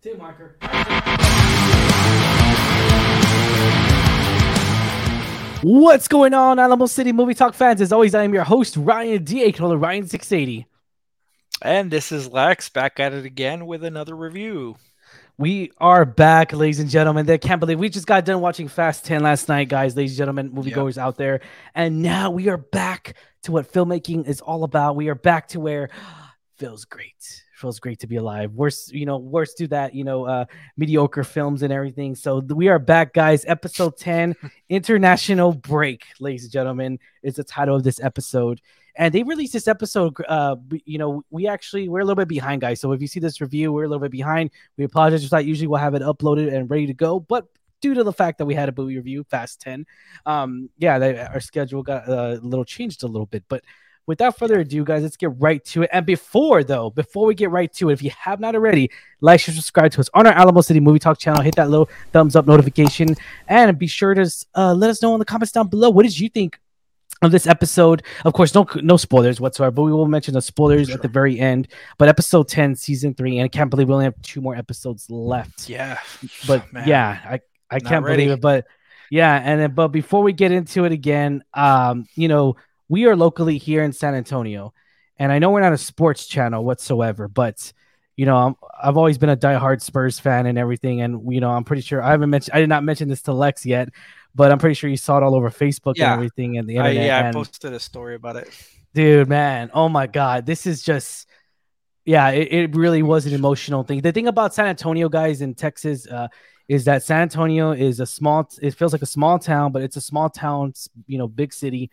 Two marker. What's going on, Alamo City Movie Talk fans? As always, I am your host, Ryan D. A. Caller Ryan680. And this is Lex back at it again with another review. We are back, ladies and gentlemen. I can't believe we just got done watching Fast 10 last night, guys, ladies and gentlemen, moviegoers yep. out there. And now we are back to what filmmaking is all about. We are back to where feels great feels great to be alive. Worse, you know, worse do that, you know, uh, mediocre films and everything. So we are back, guys. Episode 10, International Break, ladies and gentlemen, is the title of this episode. And they released this episode. Uh, you know, we actually we're a little bit behind, guys. So if you see this review, we're a little bit behind. We apologize for that. Usually we'll have it uploaded and ready to go, but due to the fact that we had a movie review, Fast 10, um, yeah, they, our schedule got uh, a little changed a little bit, but without further ado, guys, let's get right to it. And before though, before we get right to it, if you have not already, like and subscribe to us on our Alamo City Movie Talk channel. Hit that little thumbs up notification, and be sure to uh, let us know in the comments down below. What did you think of this episode? Of course, no no spoilers whatsoever, but we will mention the spoilers sure. at the very end. But episode ten, season three, and I can't believe we only have two more episodes left. Yeah, but oh, yeah, I I can't ready. believe it, but. Yeah, and then but before we get into it again, um, you know, we are locally here in San Antonio, and I know we're not a sports channel whatsoever, but you know, i have always been a diehard Spurs fan and everything, and you know, I'm pretty sure I haven't mentioned, I did not mention this to Lex yet, but I'm pretty sure you saw it all over Facebook yeah. and everything and the internet. Uh, yeah, and, I posted a story about it. Dude, man, oh my god, this is just. Yeah, it, it really was an emotional thing. The thing about San Antonio guys in Texas uh, is that San Antonio is a small. It feels like a small town, but it's a small town, you know, big city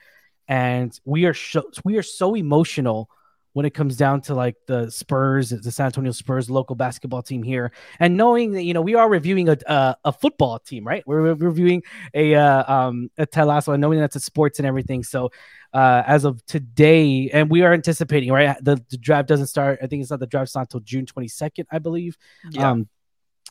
and we are sh- we are so emotional when it comes down to like the Spurs, the San Antonio Spurs local basketball team here, and knowing that you know we are reviewing a a, a football team, right? We're reviewing a uh, um a Ted Lasso, and knowing that's a sports and everything. So uh, as of today, and we are anticipating right the, the draft doesn't start. I think it's not the draft's not until June twenty second, I believe. Yeah. Um,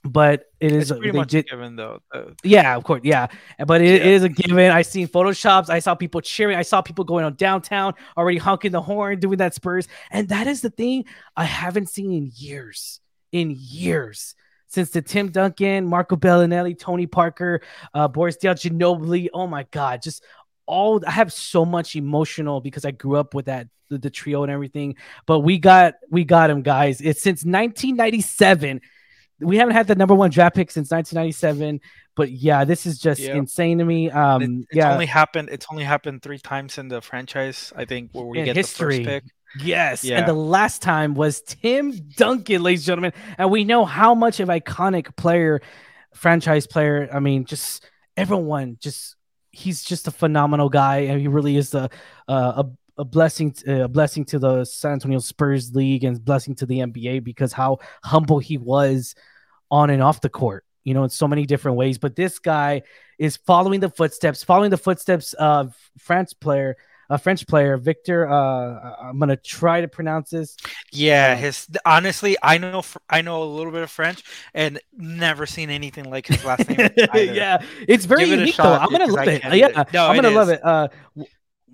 but it is it's pretty much did, given though. Yeah, of course, yeah. But it, yeah. it is a given. I seen photoshops. I saw people cheering. I saw people going on downtown already honking the horn, doing that Spurs. And that is the thing I haven't seen in years. In years. Since the Tim Duncan, Marco Belinelli, Tony Parker, uh, Boris Dale Ginobili. Oh my God. Just all I have so much emotional because I grew up with that the, the, trio and everything. But we got we got him, guys. It's since 1997 we haven't had the number one draft pick since 1997 but yeah this is just yep. insane to me um it, it's yeah only happened it's only happened three times in the franchise i think where we in get history. the first pick Yes. Yeah. And the last time was Tim Duncan, ladies and gentlemen. And we know how much of iconic player, franchise player. I mean, just everyone just he's just a phenomenal guy. And he really is a a, a blessing a blessing to the San Antonio Spurs league and blessing to the NBA because how humble he was on and off the court, you know, in so many different ways. But this guy is following the footsteps, following the footsteps of France player, a French player, Victor. Uh, I'm gonna try to pronounce this. Yeah, uh, his honestly, I know I know a little bit of French and never seen anything like his last name. yeah, it's very Give unique it though. I'm gonna love it. Yeah, no, I'm gonna love it. Uh,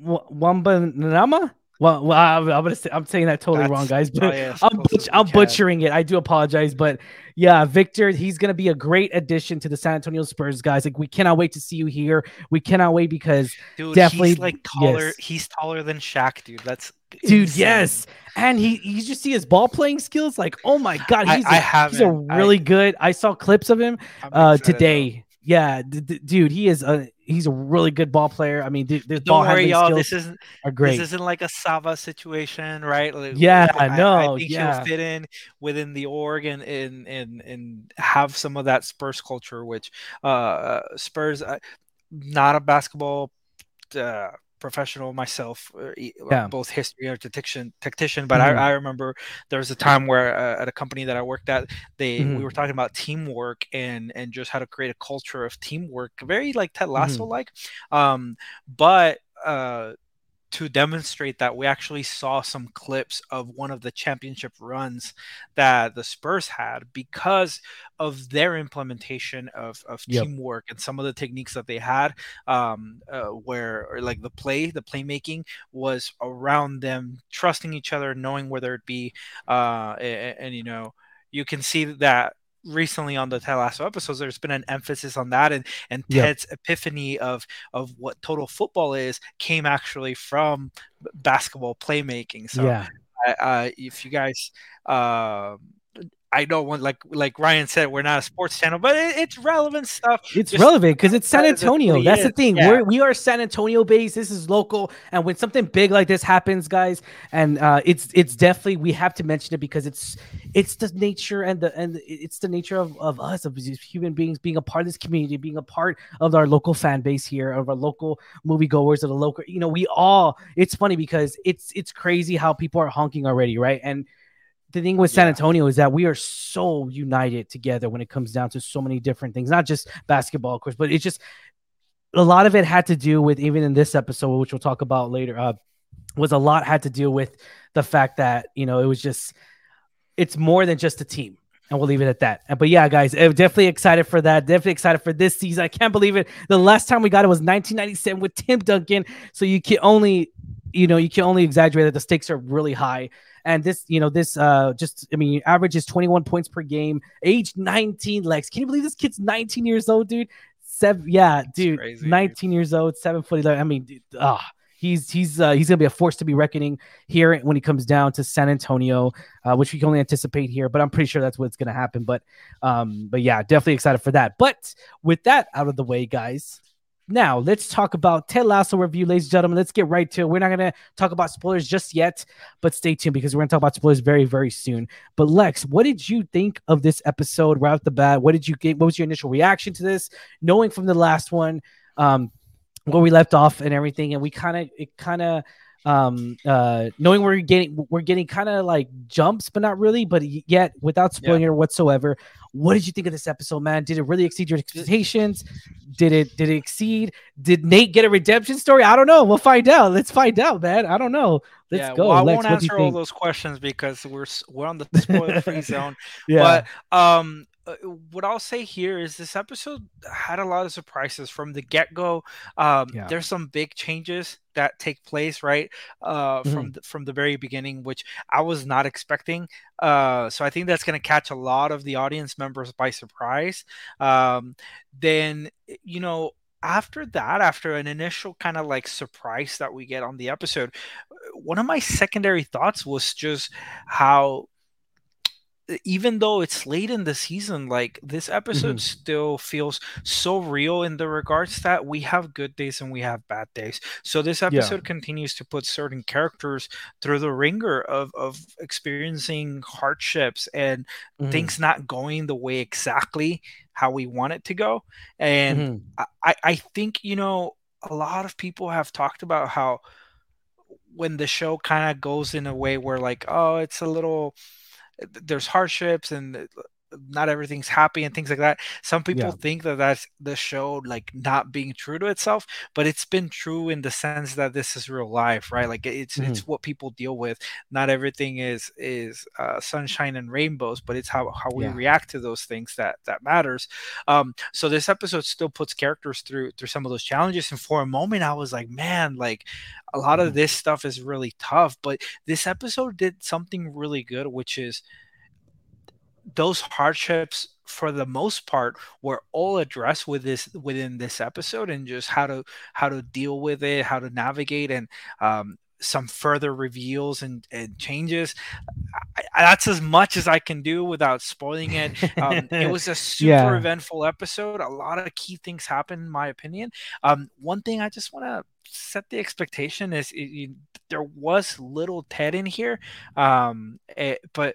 Wamba well, well I'm, I'm gonna say, I'm saying that totally That's, wrong, guys. But oh, yeah, I'm butch- I'm butchering it. I do apologize, but yeah, Victor, he's gonna be a great addition to the San Antonio Spurs, guys. Like we cannot wait to see you here. We cannot wait because dude, definitely like taller. Yes. He's taller than Shaq, dude. That's dude. Insane. Yes, and he you just see his ball playing skills. Like oh my god, he's I, a, I he's a really I, good. I saw clips of him uh today. Yeah, d- d- dude, he is a he's a really good ball player. I mean, dude, don't ball worry, y'all. This isn't are great. This isn't like a Sava situation, right? Like, yeah, I, know. I think yeah. he'll fit in within the org and and and and have some of that Spurs culture, which uh Spurs, uh, not a basketball. Uh, professional myself, uh, yeah. both history or tactician, tactician. But mm-hmm. I, I, remember there was a time where uh, at a company that I worked at, they mm-hmm. we were talking about teamwork and and just how to create a culture of teamwork, very like Ted Lasso like. Mm-hmm. Um, but uh, to demonstrate that we actually saw some clips of one of the championship runs that the Spurs had because of their implementation of, of yep. teamwork and some of the techniques that they had um, uh, where like the play the playmaking was around them trusting each other knowing whether it be uh, and, and you know you can see that recently on the Lasso episodes, there's been an emphasis on that, and and Yep. Ted's epiphany of of what total football is came actually from basketball playmaking. So yeah, uh, if you guys uh, I know when like like Ryan said, we're not a sports channel, but it, it's relevant stuff. it's Just- relevant because it's San Antonio. it That's the thing. Yeah. We're we are San Antonio based. This is local, and when something big like this happens, guys, and uh, it's it's definitely we have to mention it because it's it's the nature and the and it's the nature of, of us of these human beings being a part of this community, being a part of our local fan base here, of our local moviegoers, of the local. You know, we all. It's funny because it's it's crazy how people are honking already, right? And the thing with San Yeah. Antonio is that we are so united together when it comes down to so many different things, not just basketball, of course, but it's just a lot of it had to do with even in this episode, which we'll talk about later, uh, was a lot had to do with the fact that you know it was just it's more than just a team. And we'll leave it at that. But yeah, guys, I'm definitely excited for that. Definitely excited for this season. I can't believe it. The last time we got it was 1997 with Tim Duncan. So you can only, you know, you can only exaggerate that the stakes are really high. And this, you know, this uh just I mean, average is 21 points per game, age 19 legs. Can you believe this kid's 19 years old, dude? Seven, yeah, dude, crazy, dude. 19 years old, seven foot 11. I mean, dude, ah, he's he's uh, he's gonna be a force to be reckoning here when he comes down to San Antonio, uh, which we can only anticipate here. But I'm pretty sure that's what's gonna happen. But um, but yeah, definitely excited for that. But with that out of the way, guys. Now let's talk about Ted Lasso review, ladies and gentlemen. Let's get right to it. We're not gonna talk about spoilers just yet, but stay tuned because we're gonna talk about spoilers very, very soon. But Lex, what did you think of this episode right off the bat? What did you get? What was your initial reaction to this? Knowing from the last one, um, where we left off and everything, and we kind of it kind of um uh knowing we're getting we're getting kind of like jumps but not really but yet without spoiling it whatsoever. What did you think of this episode man? Did it really exceed your expectations? Did it did it exceed did nate get a redemption story? I don't know. We'll find out. Let's find out man. I don't know. Let's yeah, go well, I Lex, won't what do you answer all those questions because we're we're on the spoiler free zone. yeah. But um, uh, what I'll say here is this episode had a lot of surprises from the get go. Um, Yeah. there's some big changes that take place right uh, Mm-hmm. from the, from the very beginning, which I was not expecting. Uh, so I think that's going to catch a lot of the audience members by surprise. Um, then you know. After that, after an initial kind of like surprise that we get on the episode, one of my secondary thoughts was just how even though it's late in the season, like this episode Mhm. still feels so real in the regards that we have good days and we have bad days. So this episode continues to put certain characters through the ringer of of experiencing hardships and Mhm. things not going the way exactly how we want it to go. And Mhm. I- I, I think you know a lot of people have talked about how when the show kind of goes in a way where like oh it's a little there's hardships and uh, not everything's happy and things like that some people Yeah. think that that's the show like not being true to itself but it's been true in the sense that this is real life right like it's it's what people deal with not everything is is uh, sunshine and rainbows but it's how how we Yeah. react to those things that that matters um so this episode still puts characters through through some of those challenges and for a moment i was like man like a lot Mhm. of this stuff is really tough but this episode did something really good which is those hardships for the most part were all addressed with this within this episode and just how to how to deal with it how to navigate and um some further reveals and, and changes. I, that's as much as i can do without spoiling it. Um, it was a super Yeah. eventful episode. A lot of key things happened in my opinion. Um, one thing i just want to set the expectation is it, you, there was little ted in here um, eh, but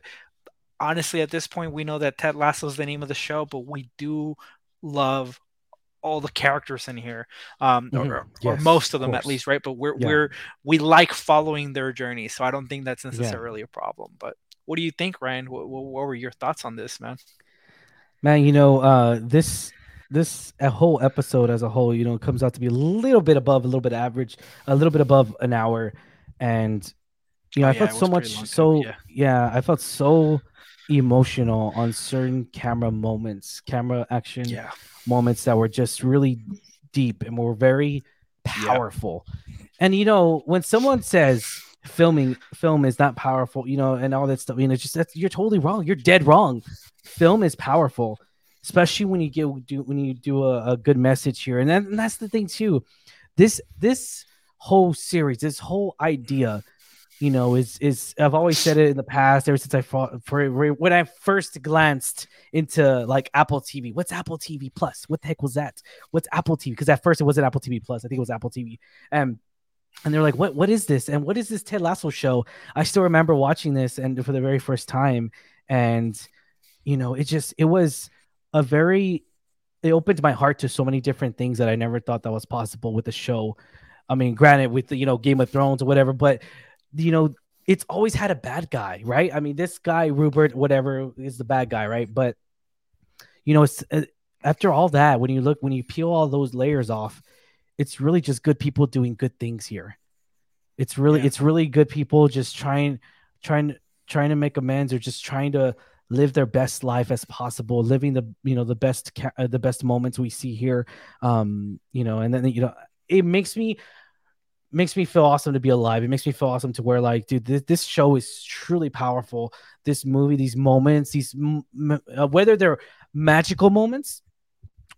honestly at this point we know that ted lasso is the name of the show but we do love all the characters in here um Mhm. or, or Yes, most of of them at least right but we're Yeah. we're we like following their journey so i don't think that's Yeah. necessarily a problem but what do you think ryan what, what, what were your thoughts on this man man you know uh this this a whole episode as a whole you know comes out to be a little bit above a little bit average a little bit above an hour and you know Oh, i yeah, felt so much long time, so yeah. yeah. i felt so emotional on certain camera moments camera action yeah. moments that were just really deep and were very powerful. And you know when someone says filming film is not powerful you know and all that stuff you know just that's you're totally wrong. You're dead wrong. Film is powerful, especially when you get do when you do a, a good message here, and, that, and that's the thing too. This this whole series, this whole idea you know, is is I've always said it in the past ever since I fought for when I first glanced into like Apple TV. What's Apple TV Plus? What the heck was that? What's Apple TV? Because at first it wasn't Apple TV Plus. I think it was Apple TV. Um, and they're like, "What? What is this? And what is this Ted Lasso show?" I still remember watching this and for the very first time, and you know, it just it was a very it opened my heart to so many different things that I never thought that was possible with the show. I mean, granted, with you know Game of Thrones or whatever, but you know, it's always had a bad guy, right? I mean, this guy, Rupert, whatever, is the bad guy, right? But, you know, it's, uh, after all that, when you look, when you peel all those layers off, it's really just good people doing good things here. It's really, yeah. it's really good people just trying, trying, trying to make amends or just trying to live their best life as possible, living the, you know, the best, uh, the best moments we see here. Um, you know, and then, you know, it makes me, makes me feel awesome to be alive. It makes me feel awesome to where like, dude, this, this show is truly powerful. This movie, these moments, these uh, whether they're magical moments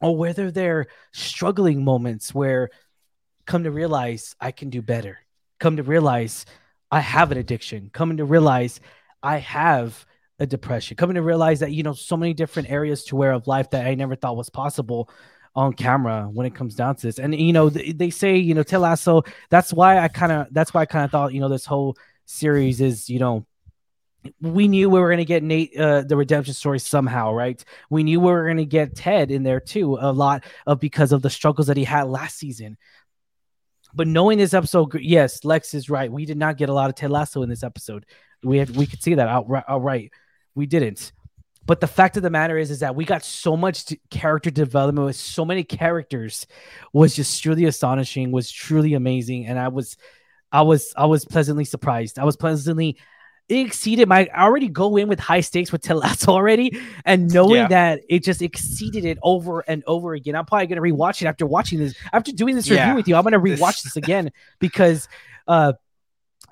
or whether they're struggling moments where come to realize I can do better. Come to realize I have an addiction. Coming to realize I have a depression. Coming to realize that you know so many different areas to where of life that I never thought was possible on camera when it comes down to this. And you know, they, they say, you know, Ted Lasso, that's why I kind of that's why I kind of thought, you know, this whole series is, you know, we knew we were going to get Nate uh, the redemption story somehow, right? We knew we were going to get Ted in there too, a lot of because of the struggles that he had last season. But knowing this episode, yes, Lex is right. We did not get a lot of Ted Lasso in this episode. We had, we could see that outright. outright. We didn't. But the fact of the matter is, is that we got so much character development with so many characters was just truly astonishing, was truly amazing, and I was, I was, I was pleasantly surprised. I was pleasantly it exceeded my I already go in with high stakes with Ted already, and knowing yeah. that it just exceeded it over and over again. I'm probably gonna rewatch it after watching this, after doing this yeah. review with you. I'm gonna rewatch this, this again because uh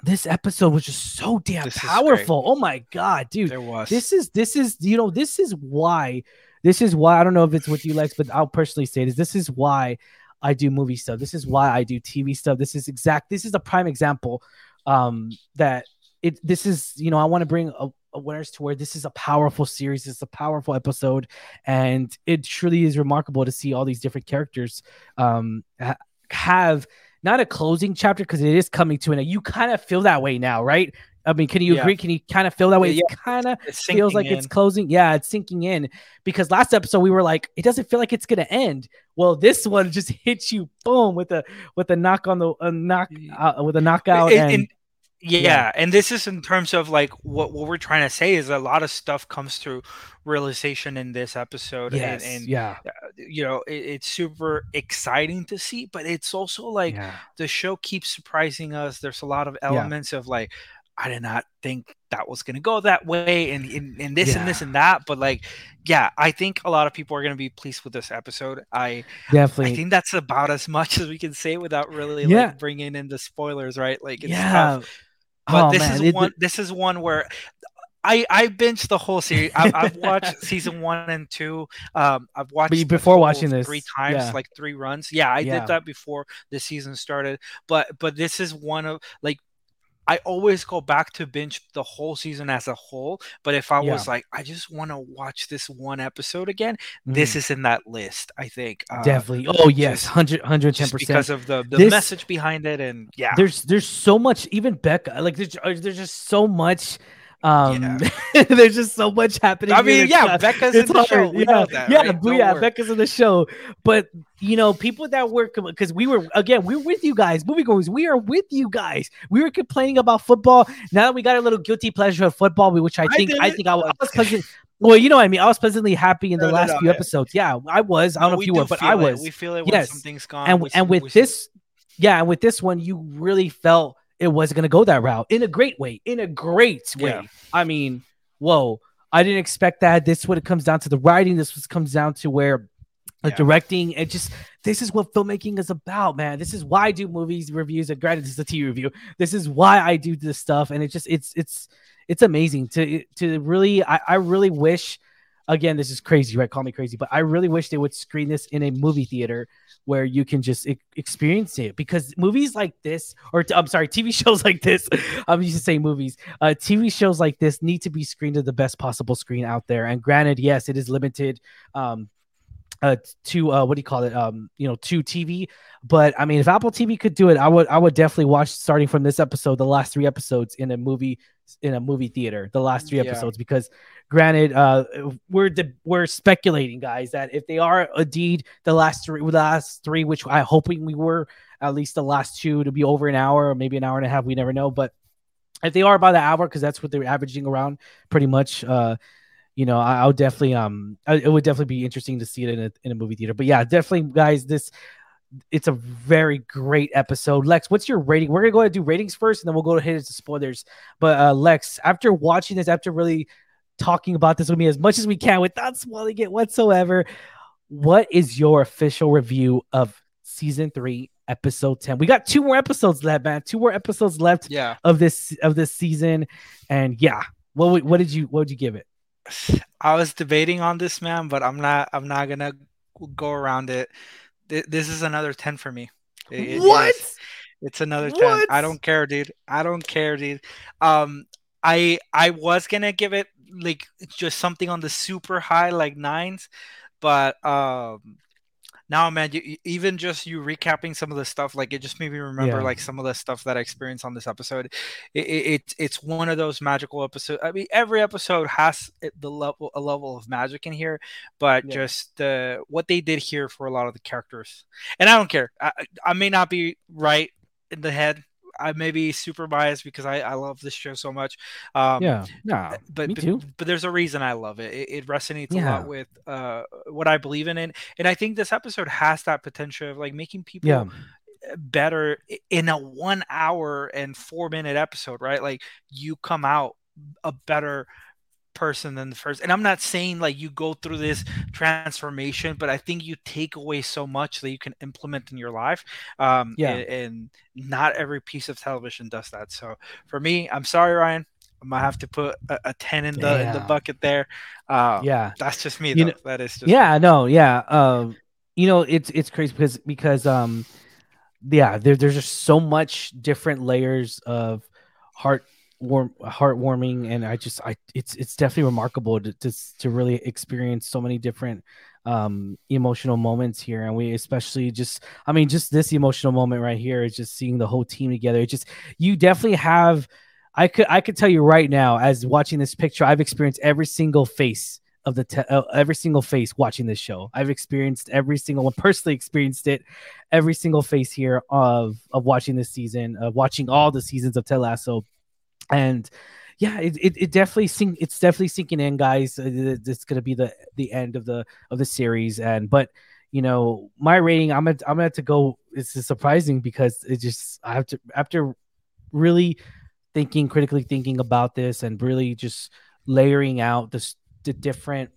this episode was just so damn this powerful. Oh my god, dude. There was. This is this is you know, this is why this is why I don't know if it's with you Lex, but I'll personally say this. This is why I do movie stuff. This is why I do TV stuff. This is exact this is a prime example um that it this is you know, I want to bring a, awareness to where this is a powerful series, it's a powerful episode, and it truly is remarkable to see all these different characters um ha- have not a closing chapter because it is coming to an end. You kind of feel that way now, right? I mean, can you yeah. agree? Can you kind of feel that way? Yeah, it kind of feels like in. it's closing. Yeah, it's sinking in because last episode we were like, it doesn't feel like it's gonna end. Well, this one just hits you, boom, with a with a knock on the a knock uh, with a knockout. and, and yeah, yeah, and this is in terms of like what what we're trying to say is a lot of stuff comes through realization in this episode yes, and, and yeah uh, you know it, it's super exciting to see but it's also like yeah. the show keeps surprising us there's a lot of elements yeah. of like i did not think that was going to go that way and, and, and this yeah. and this and that but like yeah i think a lot of people are going to be pleased with this episode i definitely i think that's about as much as we can say without really like bringing in the spoilers right like it's yeah tough. But oh, this man. is it, one. This is one where I I binged the whole series. I've, I've watched season one and two. Um, I've watched before watching this three times, yeah. like three runs. Yeah, I yeah. did that before the season started. But but this is one of like I always go back to binge the whole season as a whole. But if I yeah. was like, I just want to watch this one episode again, mm. this is in that list. I think uh, definitely. Oh yes, 100 110 percent because of the the this, message behind it, and yeah, there's there's so much. Even Becca, like there's there's just so much um, yeah. there's just so much happening. I mean, yeah, uh, Becca's in the show. We yeah, that, yeah, right? yeah. Work. Becca's in the show, but you know, people that work because we were again, we're with you guys, moviegoers. We are with you guys. We were complaining about football. Now that we got a little guilty pleasure of football, which I think I, I think I, I was pleasant. Well, you know what I mean. I was pleasantly happy in the no, last no, no, few episodes. Yeah, I was. I don't know if you were, but I was. It. We feel it yes. something's gone. And, we, and with this, yeah, and with this one, you really felt it wasn't going to go that route in a great way. In a great way. Yeah. I mean, whoa, I didn't expect that. This what it comes down to the writing. This was comes down to where the yeah. directing and just this is what filmmaking is about, man. This is why I do movies reviews. And granted, this is a TV review. This is why I do this stuff, and it just it's it's it's amazing to to really. I, I really wish again, this is crazy, right? Call me crazy, but I really wish they would screen this in a movie theater where you can just experience it because movies like this, or I'm sorry, TV shows like this, I'm used to say movies, uh, TV shows like this need to be screened to the best possible screen out there. And granted, yes, it is limited. Um, uh to uh what do you call it? Um you know to tv but i mean if apple tv could do it i would i would definitely watch starting from this episode the last three episodes in a movie in a movie theater the last three Yeah. episodes. Because granted uh we're de- we're speculating guys that if they are indeed the last three the last three which i hoping we were at least the last two to be over an hour or maybe an hour and a half we never know. But if they are by the hour because that's what they're averaging around pretty much uh you know, I, would definitely um, I, it would definitely be interesting to see it in a in a movie theater. But yeah, definitely, guys, this it's a very great episode. Lex, what's your rating? We're gonna go ahead and do ratings first, and then we'll go ahead into spoilers. But uh, Lex, after watching this, after really talking about this with me as much as we can without spoiling it whatsoever, what is your official review of season three, episode ten? We got two more episodes left, man. Two more episodes left Yeah. of this of this season, and yeah, what what did you what would you give it? I was debating on this, man, but I'm not. I'm not gonna go around it. This is another ten for me. It- it is. It's another 10. What? I don't care, dude. I don't care, dude. Um I I was to give it like just something on the super high like 9s, but um now man, you, even just you recapping some of the stuff like it just made me remember Yeah. like some of the stuff that I experienced on this episode. It, it, it's it's one of those magical episodes. I mean, every episode has the level a level of magic in here, but Yeah. just uh, what they did here for a lot of the characters. And I don't care. I I may not be right in the head. I may be super biased because I, I love this show so much. Um, yeah, yeah, but, me but too. but there's a reason I love it. It, it resonates a lot with uh, what I believe in, and and I think this episode has that potential of like making people Yeah, better in a one hour and four minute episode, right? Like you come out a better person than the first. And I'm not saying like you go through this transformation, but I think you take away so much that you can implement in your life. Um, Yeah. a- And, not every piece of television does that. So for me, I'm sorry, Ryan. I'm gonna have to put a, a ten in the in the bucket there. Uh, yeah. that's just me. You Though. know- that is just yeah no yeah um you know it's it's crazy because because um yeah there, there's just so much different layers of heart warm heartwarming and i just i it's it's definitely remarkable to to, to really experience so many different um emotional moments here and we especially just i mean just this emotional moment right here is just seeing the whole team together it just you definitely have i could i could tell you right now as watching this picture i've experienced every single face of the te- uh, every single face watching this show. I've experienced every single one personally experienced it. Every single face here of of watching this season, of watching all the seasons of Ted Lasso, and yeah, it, it, it definitely sink, it's definitely sinking in, guys. Uh, It's gonna be the the end of the of the series, and but you know my rating, I'm at, I'm gonna have to go. It's surprising because it just I have to after really thinking critically thinking about this and really just layering out the the different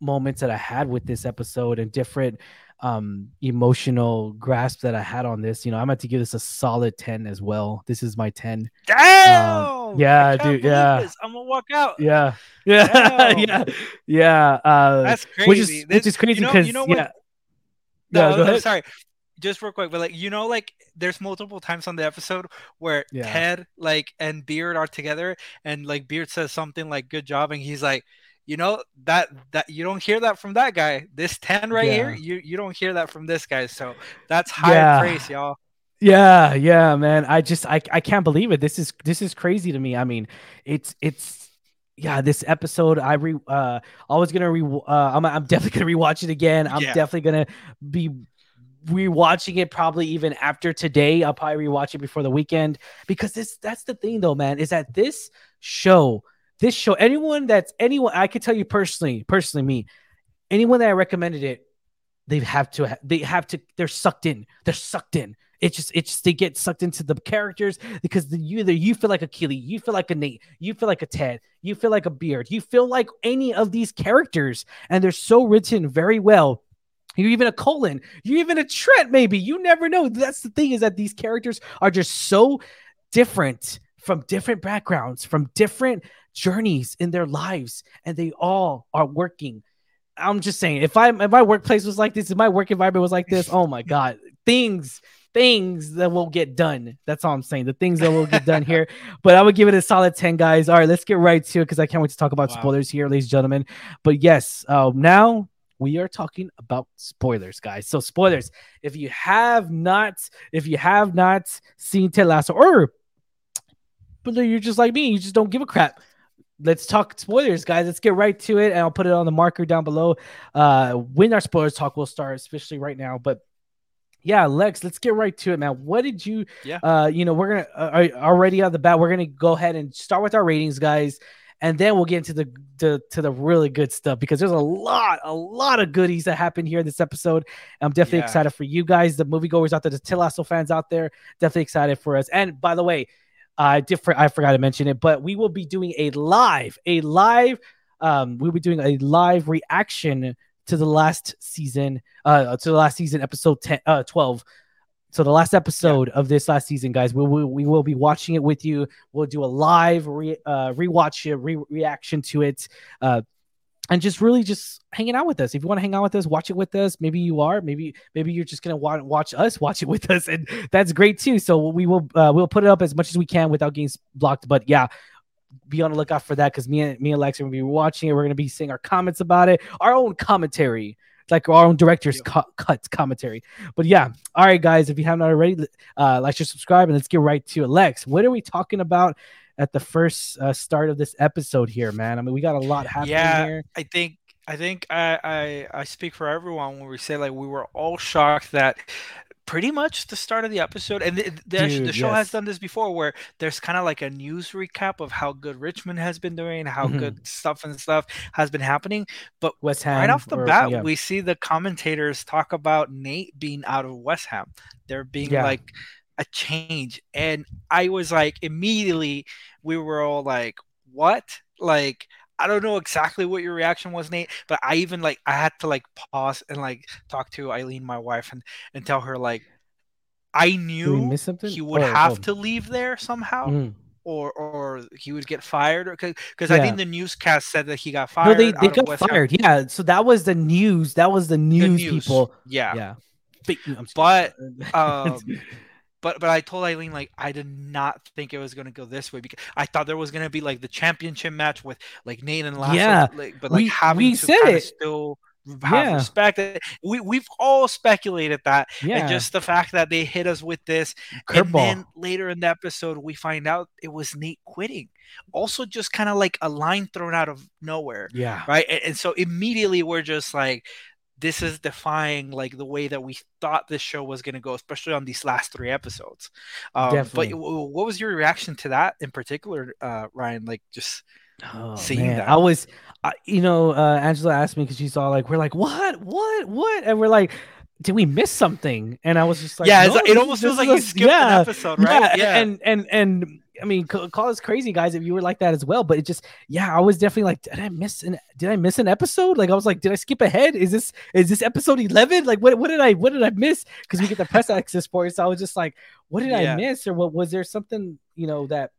moments that I had with this episode and different um emotional grasp that I had on this. You know, I'm going to give this a solid 10 as well. This is my 10. Damn! Um, yeah, dude, yeah. this. I'm gonna walk out. Yeah. Yeah. Yeah. Yeah. Uh That's crazy. which is This- which is crazy you know- because you know what- yeah. No, Yeah, ahead. sorry. Just real quick, but like you know, like there's multiple times on the episode where Yeah. Ted like and Beard are together, and like Beard says something like "good job," and he's like, you know that that you don't hear that from that guy. This ten right here, you you don't hear that from this guy. So that's high Yeah. praise, y'all. Yeah, yeah, man. I just I I can't believe it. This is this is crazy to me. I mean, it's it's yeah, this episode I re uh I was gonna re uh I'm I'm definitely gonna rewatch it again. I'm Yeah. definitely gonna be rewatching it probably even after today. I'll probably rewatch it before the weekend because this that's the thing though, man, is that this show, this show, anyone that's anyone I could tell you personally, personally me, anyone that I recommended it, they have to they have to they're sucked in. They're sucked in. It's just it's just they get sucked into the characters because the, you either you feel like a Keely, you feel like a Nate, you feel like a Ted, you feel like a Beard, you feel like any of these characters, and they're so written very well. You're even a Colin. you're even a Trent, maybe. You never know. That's the thing is that these characters are just so different from different backgrounds, from different journeys in their lives, and they all are working I'm just saying, if I if my workplace was like this, if my work environment was like this, oh my god, things things that will get done. That's all I'm saying. The things that will get done here. But I would give it a solid 10, guys. All right, let's get right to it because I can't wait to talk about wow. spoilers here, ladies and gentlemen. But yes, uh, now we are talking about spoilers, guys. So spoilers. If you have not, if you have not seen Ted Lasso, or but you're just like me, you just don't give a crap let's talk spoilers, guys. Let's get right to it, and I'll put it on the marker down below. Uh, when our spoilers talk will start, especially right now. But yeah, Lex, let's get right to it, man. What did you? Yeah. Uh, you know, we're gonna uh, already on the bat. We're gonna go ahead and start with our ratings, guys, and then we'll get into the, the to the really good stuff because there's a lot, a lot of goodies that happen here in this episode. I'm definitely yeah. excited for you guys, the moviegoers out there, the Ted Lasso fans out there. Definitely excited for us. And by the way, I different. I forgot to mention it, but we will be doing a live, a live. Um, we'll be doing a live reaction to the last season, uh, to the last season episode 10, uh, 12. So the last episode yeah. of this last season, guys, we will we will be watching it with you. We'll do a live re, uh, rewatch it, re- reaction to it. Uh, and just really just hanging out with us. If you want to hang out with us, watch it with us. Maybe you are. Maybe maybe you're just gonna want watch us watch it with us, and that's great too. So we will uh, we'll put it up as much as we can without getting blocked. But yeah, be on the lookout for that because me and me and Lex are gonna be watching it. We're gonna be seeing our comments about it, our own commentary. like our own director's cut commentary. But yeah, all right, guys. If you haven't already, uh, like, share, subscribe, and let's get right to it. Lex, what are we talking about at the first uh, start of this episode here, man. I mean, we got a lot happening yeah, here. I think I think I, I I speak for everyone when we say like we were all shocked that pretty much the start of the episode and the, the, Dude, the show yes. has done this before where there's kind of like a news recap of how good richmond has been doing how mm-hmm. good stuff and stuff has been happening but west ham right off the or, bat yeah. we see the commentators talk about nate being out of west ham they're being yeah. like a change. And I was like, immediately, we were all like, what? Like, I don't know exactly what your reaction was, Nate, but I even like I had to like pause and like talk to Eileen, my wife, and and tell her like I knew he would oh, have oh. to leave there somehow. Mm. Or, or he would get fired because yeah. I think the newscast said that he got fired. No, they, they got fired. Yeah, so that was the news. That was the news, the news. people. Yeah, yeah. But um, but but I told Eileen like I did not think it was going to go this way because I thought there was going to be like the championship match with like Nate and Lasso. Yeah, like, but like we, having we to said it. still have yeah. respect. We we've all speculated that, yeah. and just the fact that they hit us with this, Curveball. and then later in the episode we find out it was Nate quitting. Also, just kind of like a line thrown out of nowhere. Yeah, right. And, and so immediately we're just like, this is defying like the way that we thought this show was going to go, especially on these last three episodes. Um, Definitely. But what was your reaction to that in particular, uh, Ryan? Like just oh, seeing man. that. I was, you know, uh, Angela asked me because she saw like we're like what, what, what, and we're like. Did we miss something? And I was just like, yeah, no, it almost feels like you skipped yeah, an episode, right? Yeah, yeah, and and and I mean, call us crazy, guys, if you were like that as well. But it just, yeah, I was definitely like, did I miss an, did I miss an episode? Like, I was like, did I skip ahead? Is this, is this episode eleven? Like, what, what did I, what did I miss? Because we get the press access for it. So I was just like, what did yeah. I miss, or what was there something, you know, that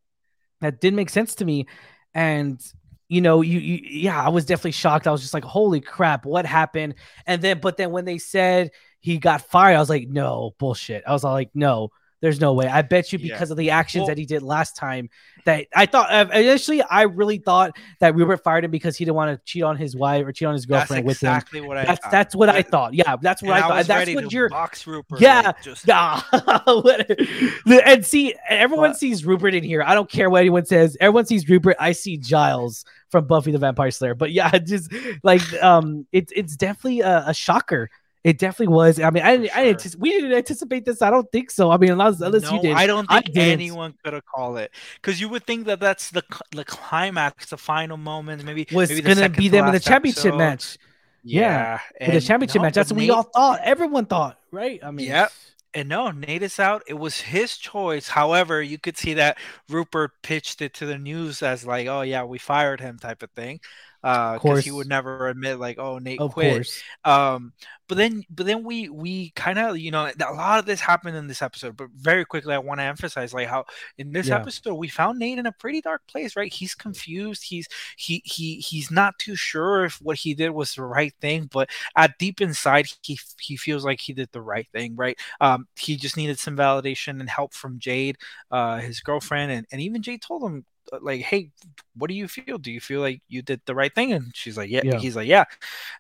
that didn't make sense to me? And you know, you, you, yeah, I was definitely shocked. I was just like, holy crap, what happened? And then, but then when they said he got fired, I was like, no, bullshit. I was like, no there's no way. I bet you because yeah. of the actions well, that he did last time that I thought uh, initially I really thought that Rupert fired him because he didn't want to cheat on his wife or cheat on his girlfriend with exactly him. What I that's thought. that's what I thought. Yeah, that's what and I thought. I that's what you're box Rupert. Yeah, like just... and see, everyone sees Rupert in here. I don't care what anyone says. Everyone sees Rupert. I see Giles from Buffy the Vampire Slayer. But yeah, just like um, it's it's definitely a, a shocker it definitely was. I mean, I, sure. I we didn't anticipate this. I don't think so. I mean, unless, unless no, you did, I don't think I anyone could have called it because you would think that that's the the climax, the final moment. Maybe was maybe gonna be them in the championship episode. match. Yeah, yeah. the championship no, match. That's what Nate, we all thought. Everyone thought, right? I mean, yeah. And no, Nate is out. It was his choice. However, you could see that Rupert pitched it to the news as like, "Oh yeah, we fired him," type of thing. because uh, he would never admit like, "Oh, Nate of quit." Course. Um, but then, but then we we kind of you know a lot of this happened in this episode. But very quickly, I want to emphasize like how in this yeah. episode we found Nate in a pretty dark place. Right? He's confused. He's he he he's not too sure if what he did was the right thing, but at deep inside, he he feels like he did the right thing. Right? Um, he just needed some validation and help from Jade, uh, his girlfriend, and and even Jade told him uh, like, hey, what do you feel? Do you feel like you did the right thing? And she's like, yeah. yeah. He's like, yeah.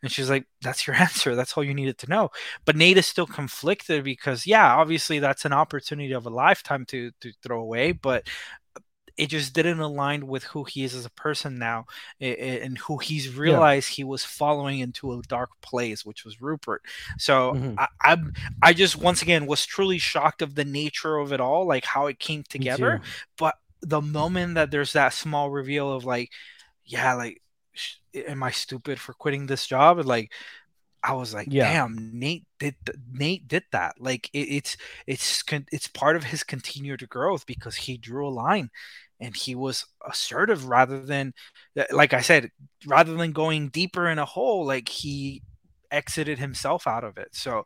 And she's like, that's your answer. That's all you needed to know. But Nate is still conflicted because, yeah, obviously that's an opportunity of a lifetime to to throw away, but it just didn't align with who he is as a person now and who he's realized yeah. he was following into a dark place which was rupert so mm-hmm. I, I i just once again was truly shocked of the nature of it all like how it came together but the moment that there's that small reveal of like, yeah, like, sh- am I stupid for quitting this job? And like, I was like, yeah. damn, Nate did th- Nate did that. Like, it, it's it's it's part of his continued growth because he drew a line, and he was assertive rather than, like I said, rather than going deeper in a hole. Like he exited himself out of it. So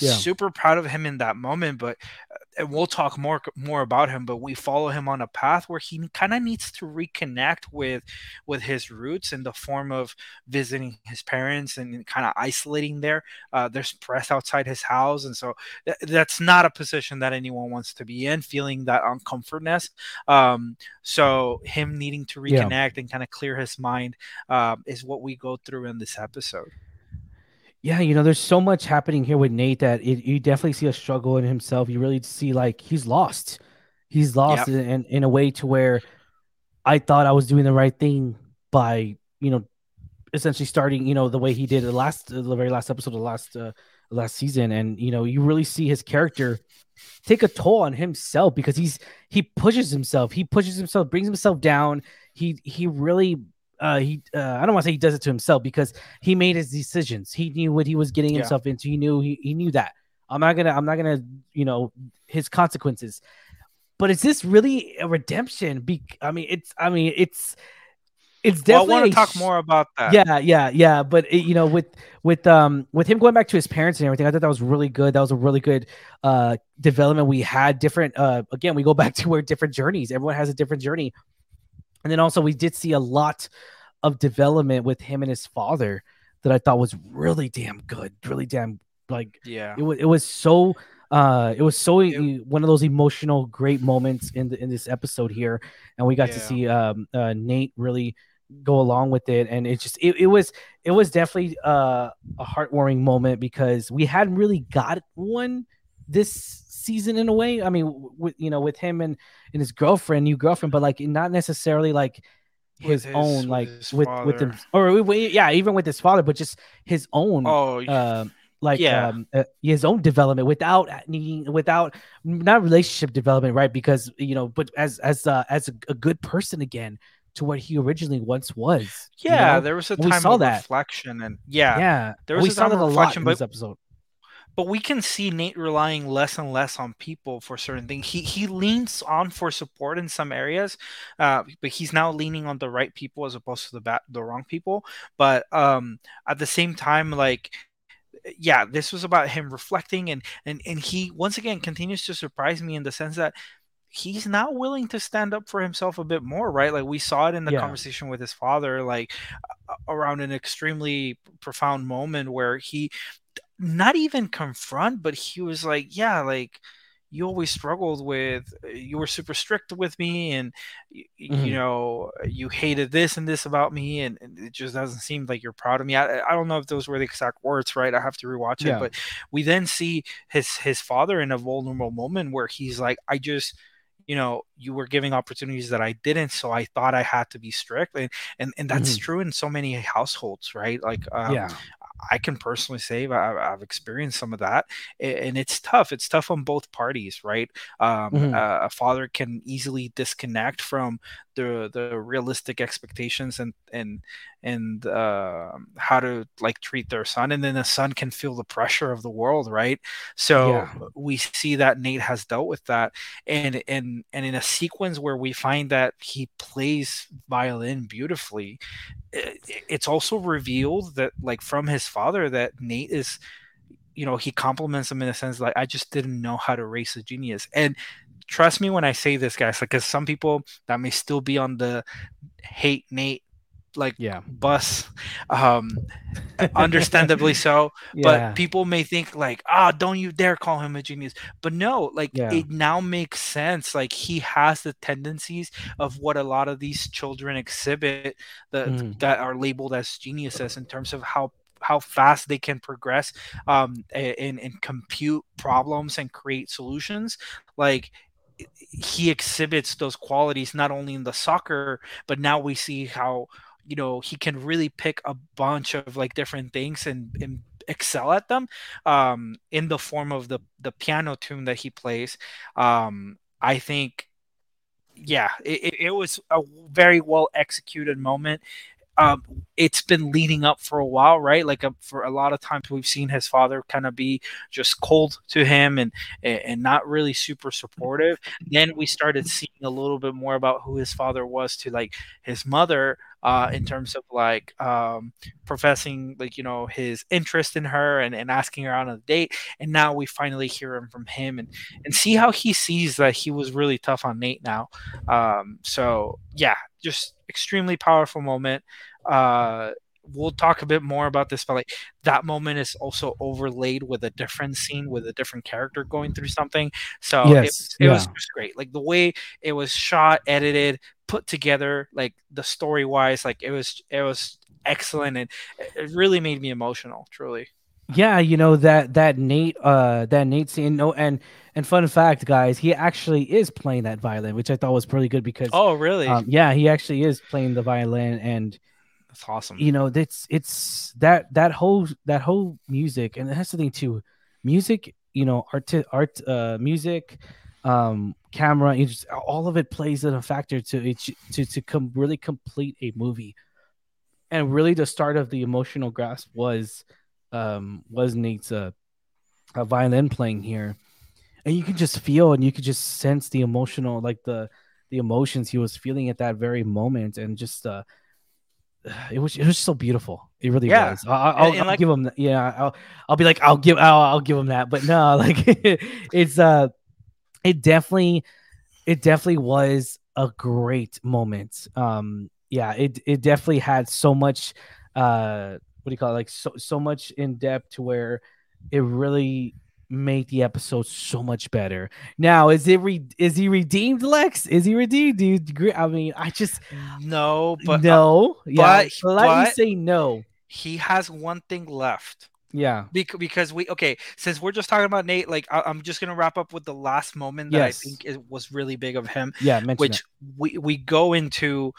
yeah. super proud of him in that moment. But uh, and we'll talk more more about him. But we follow him on a path where he kind of needs to reconnect with with his roots in the form of visiting his parents and kind of isolating there. Uh, there's press outside his house, and so th- that's not a position that anyone wants to be in. Feeling that uncomfortness. Um, so him needing to reconnect yeah. and kind of clear his mind uh, is what we go through in this episode. Yeah, you know, there's so much happening here with Nate that it, you definitely see a struggle in himself. You really see like he's lost. He's lost yep. in, in a way to where I thought I was doing the right thing by, you know, essentially starting, you know, the way he did the last, the very last episode of the last, uh, last season. And, you know, you really see his character take a toll on himself because he's, he pushes himself. He pushes himself, brings himself down. He, he really uh, he uh, I don't want to say he does it to himself because he made his decisions. He knew what he was getting yeah. himself into. He knew he, he knew that. I'm not gonna I'm not gonna you know his consequences. But is this really a redemption? Be I mean it's I mean it's it's definitely. Well, I want to talk more about that. Yeah, yeah, yeah. But it, you know, with with um with him going back to his parents and everything, I thought that was really good. That was a really good uh development. We had different. uh Again, we go back to where different journeys. Everyone has a different journey and then also we did see a lot of development with him and his father that I thought was really damn good, really damn like yeah. It was it was so uh it was so it, one of those emotional great moments in the in this episode here and we got yeah. to see um uh, Nate really go along with it and it just it, it was it was definitely uh, a heartwarming moment because we hadn't really got one this season in a way. I mean, with you know, with him and and his girlfriend, new girlfriend, but like not necessarily like his, his own, like with with him, or we, yeah, even with his father, but just his own. Oh, uh, like yeah. um, uh, his own development without needing without not relationship development, right? Because you know, but as as uh, as a, a good person again to what he originally once was. Yeah, you know? there was a time we saw of that. reflection, and yeah, yeah, there was we a time saw that of reflection, a lot in this episode but we can see Nate relying less and less on people for certain things. He he leans on for support in some areas, uh, but he's now leaning on the right people as opposed to the bad, the wrong people. But um, at the same time, like yeah, this was about him reflecting and and and he once again continues to surprise me in the sense that he's now willing to stand up for himself a bit more, right? Like we saw it in the yeah. conversation with his father, like around an extremely profound moment where he not even confront, but he was like, yeah, like you always struggled with uh, you were super strict with me and mm-hmm. you know you hated this and this about me and, and, it just doesn't seem like you're proud of me I, I don't know if those were the exact words right i have to rewatch yeah. it but we then see his his father in a vulnerable moment where he's like i just you know you were giving opportunities that i didn't so i thought i had to be strict and and, and that's mm-hmm. true in so many households right like um, yeah I can personally say I've, I've, experienced some of that, and it's tough. It's tough on both parties, right? Um, mm-hmm. uh, a father can easily disconnect from the the realistic expectations and and and uh, how to like treat their son, and then the son can feel the pressure of the world, right? So yeah. we see that Nate has dealt with that, and and and in a sequence where we find that he plays violin beautifully it's also revealed that like from his father that Nate is you know he compliments him in a sense like I just didn't know how to raise a genius. And trust me when I say this guys like cuz some people that may still be on the hate Nate like yeah bus um understandably so yeah. but people may think like ah oh, don't you dare call him a genius but no like yeah. it now makes sense like he has the tendencies of what a lot of these children exhibit that mm. that are labeled as geniuses in terms of how how fast they can progress um and, and compute problems and create solutions like he exhibits those qualities not only in the soccer but now we see how you know he can really pick a bunch of like different things and, and excel at them um, in the form of the the piano tune that he plays um, i think yeah it, it was a very well executed moment um, it's been leading up for a while, right? Like a, uh, for a lot of times, we've seen his father kind of be just cold to him and and not really super supportive. Then we started seeing a little bit more about who his father was to like his mother, uh, in terms of like um, professing like you know his interest in her and, and asking her out on a date. And now we finally hear him from him and and see how he sees that he was really tough on Nate now. Um, so yeah, just extremely powerful moment. Uh, we'll talk a bit more about this, but like that moment is also overlaid with a different scene with a different character going through something. So yes, it, it yeah. was just great. Like the way it was shot, edited, put together, like the story wise, like it was it was excellent and it really made me emotional, truly. Yeah, you know that that Nate uh that Nate scene no and and fun fact guys, he actually is playing that violin, which I thought was pretty good because Oh, really? Um, yeah, he actually is playing the violin and that's awesome. You know, it's it's that that whole that whole music and it has something to music, you know, art to art uh music um camera just, all of it plays in a factor to it to to come really complete a movie and really the start of the emotional grasp was um, was Nate's uh, uh, violin playing here, and you can just feel and you could just sense the emotional, like the the emotions he was feeling at that very moment, and just uh, it was it was so beautiful. It really yeah. was. I'll, I'll, and, and I'll like, give him, yeah. I'll I'll be like, I'll give, I'll, I'll give him that. But no, like it's uh, it definitely, it definitely was a great moment. Um, yeah, it it definitely had so much uh what do you call it? Like so so much in depth to where it really made the episode so much better. Now, is it re- is he redeemed, Lex? Is he redeemed? Do you agree? I mean, I just no, but no, uh, yeah. But, let but me say no. He has one thing left. Yeah, Bec- because we okay. Since we're just talking about Nate, like I- am just gonna wrap up with the last moment that yes. I think it was really big of him. Yeah, which it. we we go into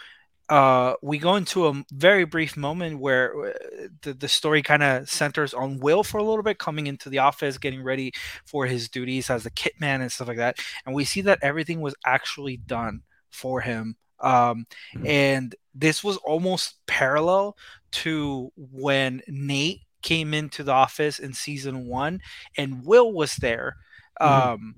uh, we go into a very brief moment where uh, the, the story kind of centers on Will for a little bit, coming into the office, getting ready for his duties as a kit man and stuff like that. And we see that everything was actually done for him. Um, mm-hmm. And this was almost parallel to when Nate came into the office in season one and Will was there. Mm-hmm. Um,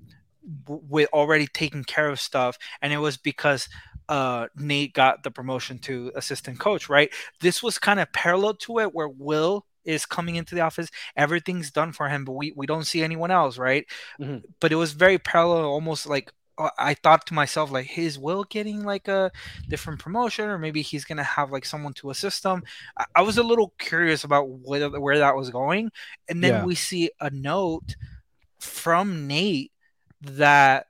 with already taking care of stuff and it was because uh, Nate got the promotion to assistant coach, right? This was kind of parallel to it where Will is coming into the office, everything's done for him, but we, we don't see anyone else, right? Mm-hmm. But it was very parallel, almost like I thought to myself, like, is Will getting like a different promotion, or maybe he's gonna have like someone to assist him? I, I was a little curious about where, where that was going, and then yeah. we see a note from Nate that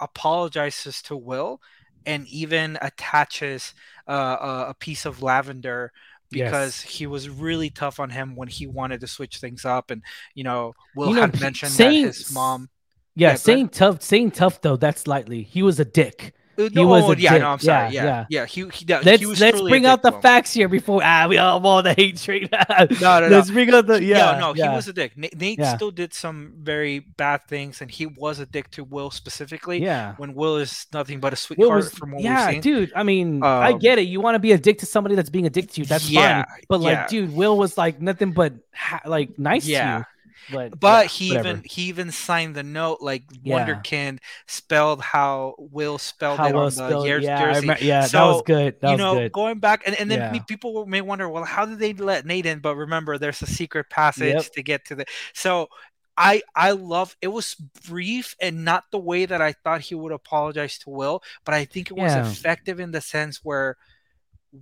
apologizes to Will and even attaches uh, a piece of lavender because yes. he was really tough on him when he wanted to switch things up. And you know, Will you know, had mentioned saying, that his mom. Yeah, yeah saying tough, saying tough though. That's lightly. He was a dick. Uh, he was a yeah, dick. no, I'm sorry. Yeah, yeah, yeah. He, he, let's he let's bring out the facts here before ah we all all the hate train. no, no, let's bring out the yeah. No, no, he was a dick. Nate, Nate still did some very bad things, and he was a dick to Will specifically. Yeah, when Will is nothing but a sweetheart was, from what yeah, we've seen. dude. I mean, um, I get it. You want to be a dick to somebody that's being a dick to you. That's yeah, fine. But like, dude, Will was like nothing but ha- like nice to you but But yeah, he whatever. even he even signed the note like Yeah. Wonderkind spelled how Will spelled how it well on the spelled. Yeah, jersey. remember- yeah, that So, was good. That you was know, good. going back and, and then Yeah. people may wonder, well, how did they let Nate in? But remember, there's a secret passage Yep. to get to the. So I I love it was brief and not the way that I thought he would apologize to Will, but I think it was effective in the sense where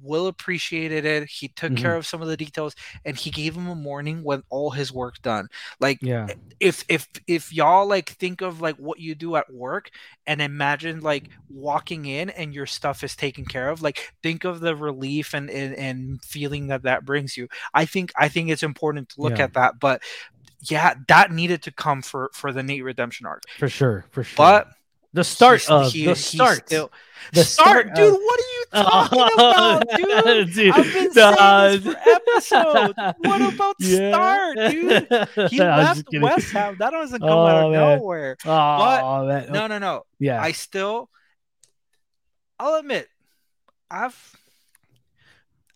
Will appreciated it. He took Mm-hmm. care of some of the details, and he gave him a morning with all his work done. Like Yeah, if if if y'all like think of like what you do at work and imagine like walking in and your stuff is taken care of like think of the relief and and, and feeling that that brings you i think i think it's important to look Yeah. at that but yeah that needed to come for for the nate redemption arc for sure, for sure. but the start he's- of he- the start, still- the start, start dude of- what are you talking about dude Dude, I've been nah, saying this for episodes. What about Yeah. start, dude? He left. West Ham. That doesn't come Oh, out of man. nowhere. Oh man, No, no, no. yeah, I still I'll admit I've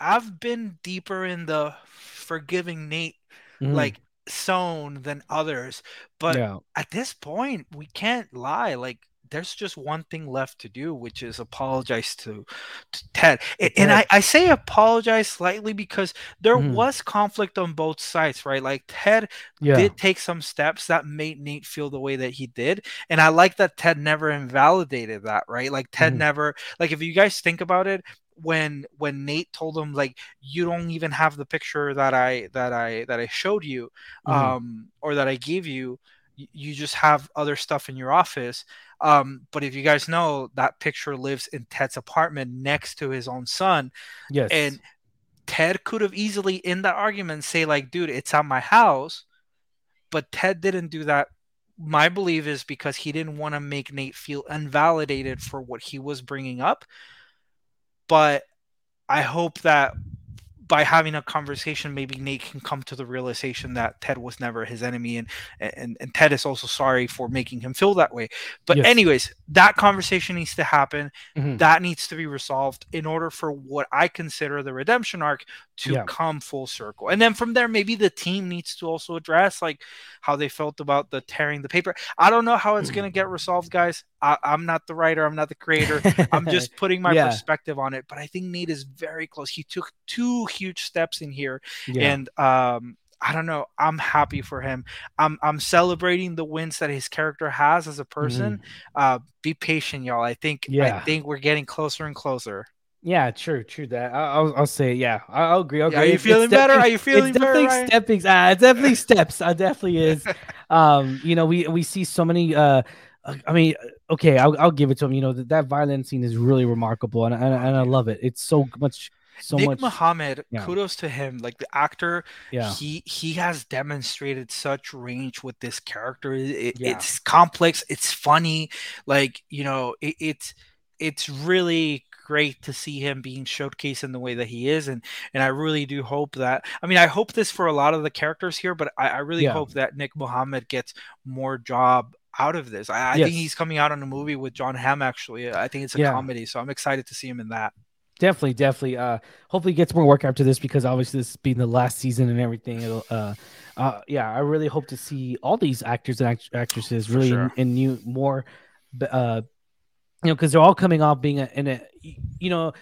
I've been deeper in the forgiving Nate Mhm. like zone than others. But yeah, at this point, we can't lie. Like there's just one thing left to do, which is apologize to, to Ted. A- And I, I say apologize slightly because there Mhm. was conflict on both sides, right? Like Ted yeah, did take some steps that made Nate feel the way that he did. And I like that Ted never invalidated that, right? Like Ted Mhm. never like if you guys think about it, when when Nate told him like you don't even have the picture that I that I that I showed you Mhm. um or that I gave you, you just have other stuff in your office. Um, but if you guys know that picture lives in Ted's apartment next to his own son, yes, and Ted could have easily in that argument say like, dude, it's at my house, but Ted didn't do that. My belief is because he didn't want to make Nate feel invalidated for what he was bringing up. But I hope that by having a conversation, maybe Nate can come to the realization that Ted was never his enemy, and and, and Ted is also sorry for making him feel that way. But Yes. anyways, that conversation needs to happen Mhm. that needs to be resolved in order for what I consider the redemption arc to Yeah. come full circle. And then from there, maybe the team needs to also address like how they felt about the tearing the paper. I don't know how it's going to get resolved, guys. I, I'm not the writer, I'm not the creator. I'm just putting my Yeah. perspective on it. But I think Nate is very close. He took two huge steps in here. yeah, And um, I don't know. I'm happy for him. I'm I'm celebrating the wins that his character has as a person. Uh, be patient, y'all. I think yeah. I Mm-hmm. Think we're getting closer and closer. yeah, true, true. That I'll, I'll say, yeah, I'll agree. I'll Yeah, agree. are you It's- feeling better? definitely- Are you feeling it's better? definitely stepping. Ah, it's definitely steps. I definitely is. Um, you know, we we see so many. Uh, I mean, okay, I'll, I'll give it to him. You know, that, that violent scene is really remarkable, and, and and I love it. It's so much, so Nick much. Mohammed, yeah. kudos to him. Like the actor, yeah, he he has demonstrated such range with this character. It- Yeah. It's complex. It's funny. Like you know, it, it's it's really great to see him being showcased in the way that he is, and and I really do hope that. I mean, I hope this for a lot of the characters here, but I, I really hope that Nick Mohammed gets more job out of this. I, I Yes. think he's coming out on a movie with Jon Hamm. Actually, I think it's a Yeah. comedy, so I'm excited to see him in that. definitely, definitely. Uh, hopefully, he gets more work after this because obviously this being the last season and everything. It'll, uh, uh, yeah, I really hope to see all these actors and act- actresses really sure. in, in new more, uh, you know, because they're all coming off being a, in a, you know,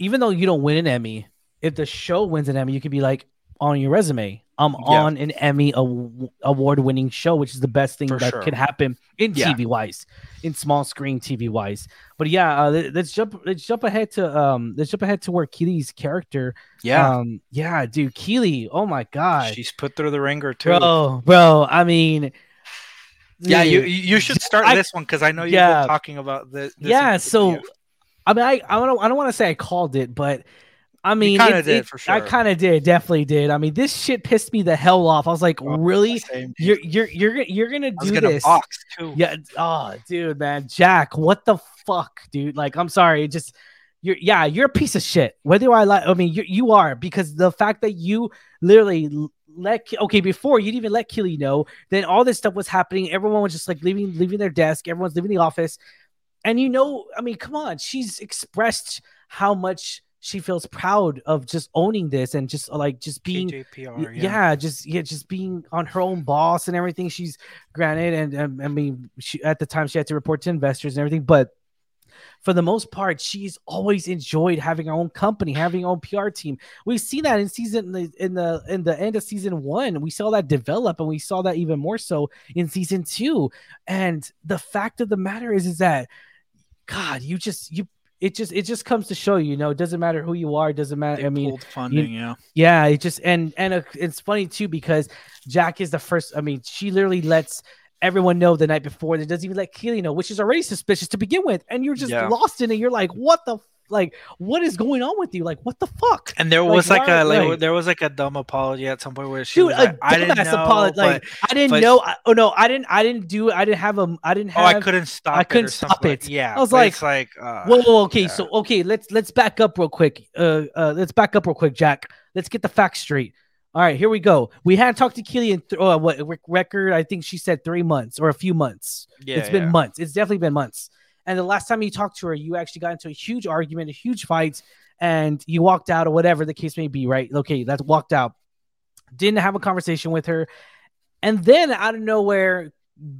even though you don't win an Emmy, if the show wins an Emmy, you could be like on your resume, I'm Yeah. on an Emmy award winning show, which is the best thing For that sure. could happen in Yeah. TV wise, in small screen TV wise. But yeah, uh, let- let's jump. Let's jump ahead to um. Let's jump ahead to where Keeley's character. Yeah, Um. Yeah, dude, Keeley. Oh my god, she's put through the ringer too. bro, bro. I mean, Yeah, you dude, you should start I- this one because I know you've Yeah. been talking about this. this yeah. So. I mean, I I don't I don't want to say I called it, but. I mean, kinda did, it- for I kind of did, definitely did. I mean, this shit pissed me the hell off. I was like, Oh, really? You're you're you're gonna- you're gonna I was do gonna this? box too. Yeah. Oh, dude, man, Jack, what the fuck, dude? Like, I'm sorry, just you're yeah, you're a piece of shit. Whether I like, I mean, you you are because the fact that you literally let okay before you didn't even let Keeley know, then all this stuff was happening. Everyone was just like leaving leaving their desk. Everyone's leaving the office, and you know, I mean, come on, she's expressed how much she feels proud of just owning this and just uh, like just being KJPR, yeah. yeah. just yeah just being on her own boss and everything she's granted and, and i mean she at the time she had to report to investors and everything but for the most part, she's always enjoyed having her own company, having her own PR team. We see that in season in the in the end of season one. We saw that develop, and we saw that even more so in season two. And the fact of the matter is, is that God, you just you it just it just comes to show you, you know, it doesn't matter who you are, it doesn't matter. They I mean, pulled funding, yeah. yeah, it just and and uh, it's funny too because Jack is the first. I mean, she literally lets everyone know the night before. That doesn't even let Keeley know, which is already suspicious to begin with. And you're just Yeah. lost in it. You're like, what the f- like? What is going on with you? Like, what the fuck? And there Like, was like why- a like, there was like a dumb apology at some point where she Dude, was a like, I didn't know, apology. but Like, I didn't but- know. I, oh no, I didn't. I didn't do. I didn't have a. I didn't have. oh. I couldn't stop. I couldn't stop something. it. Yeah, I was like, it's like, uh, Whoa, whoa, okay, yeah. so okay, let's let's back up real quick. Uh, uh, let's back up real quick, Jack. Let's get the facts straight. All right, here we go. We hadn't talked to Keeley in th- uh, what record? I think she said three months or a few months. yeah, it's been months. It's definitely been months. And the last time you talked to her, you actually got into a huge argument, a huge fight, and you walked out or whatever the case may be, right? Okay, that's walked out. Didn't have a conversation with her. And then out of nowhere,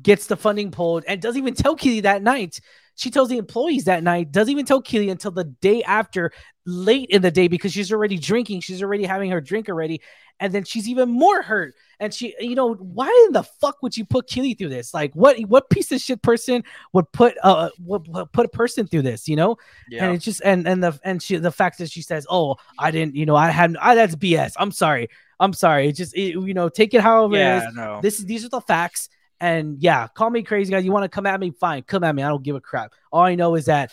gets the funding pulled and doesn't even tell Keeley that night. She tells the employees that night, doesn't even tell Keeley until the day after, late in the day, because she's already drinking. She's already having her drink already. And then she's even more hurt. And she, you know, why in the fuck would you put Keeley through this? Like, what what piece of shit person would put uh would, would put a person through this, you know? Yeah. And it's just and and the and she the fact that she says, "Oh, I didn't, you know, I had I, that's BS. I'm sorry. I'm sorry. It just it, you know, take it however it is yeah, no. this these are the facts and yeah call me crazy guys. You want to come at me? Fine. Come at me. I don't give a crap. All i know is that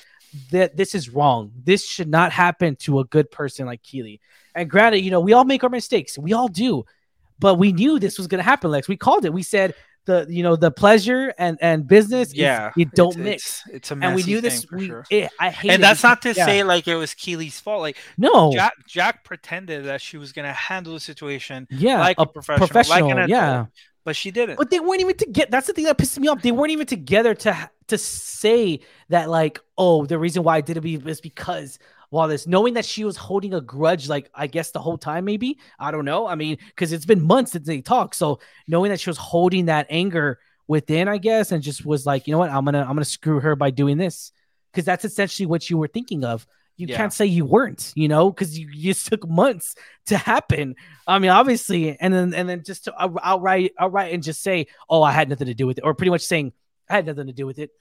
that this is wrong. This should not happen to a good person like keeley. And granted you know we all make our mistakes. We all do. But we knew this was going to happen lex. We called it. We said the you know the pleasure and and business yeah, it don't it's- mix. It's, it's a and we knew this we sure. Eh, it, i hate it. and it. that's not to yeah. say like it was Keeley's fault. Like no. Jack, Jack pretended that she was gonna handle the situation yeah like a a professional, professional like an adult, yeah but she didn't. But they weren't even together. That's the thing that pissed me off. They weren't even together to to say that like, oh, the reason why I did it be- is because this, knowing that she was holding a grudge, like I guess the whole time, maybe I don't know. I mean, because it's been months since they talked, so knowing that she was holding that anger within, I guess, and just was like, you know what, I'm gonna I'm gonna screw her by doing this, because that's essentially what you were thinking of. You Yeah. can't say you weren't, you know, because you, you just took months to happen. I mean, obviously, and then and then just to out- outright outright and just say, "Oh, I had nothing to do with it," or pretty much saying, "I had nothing to do with it."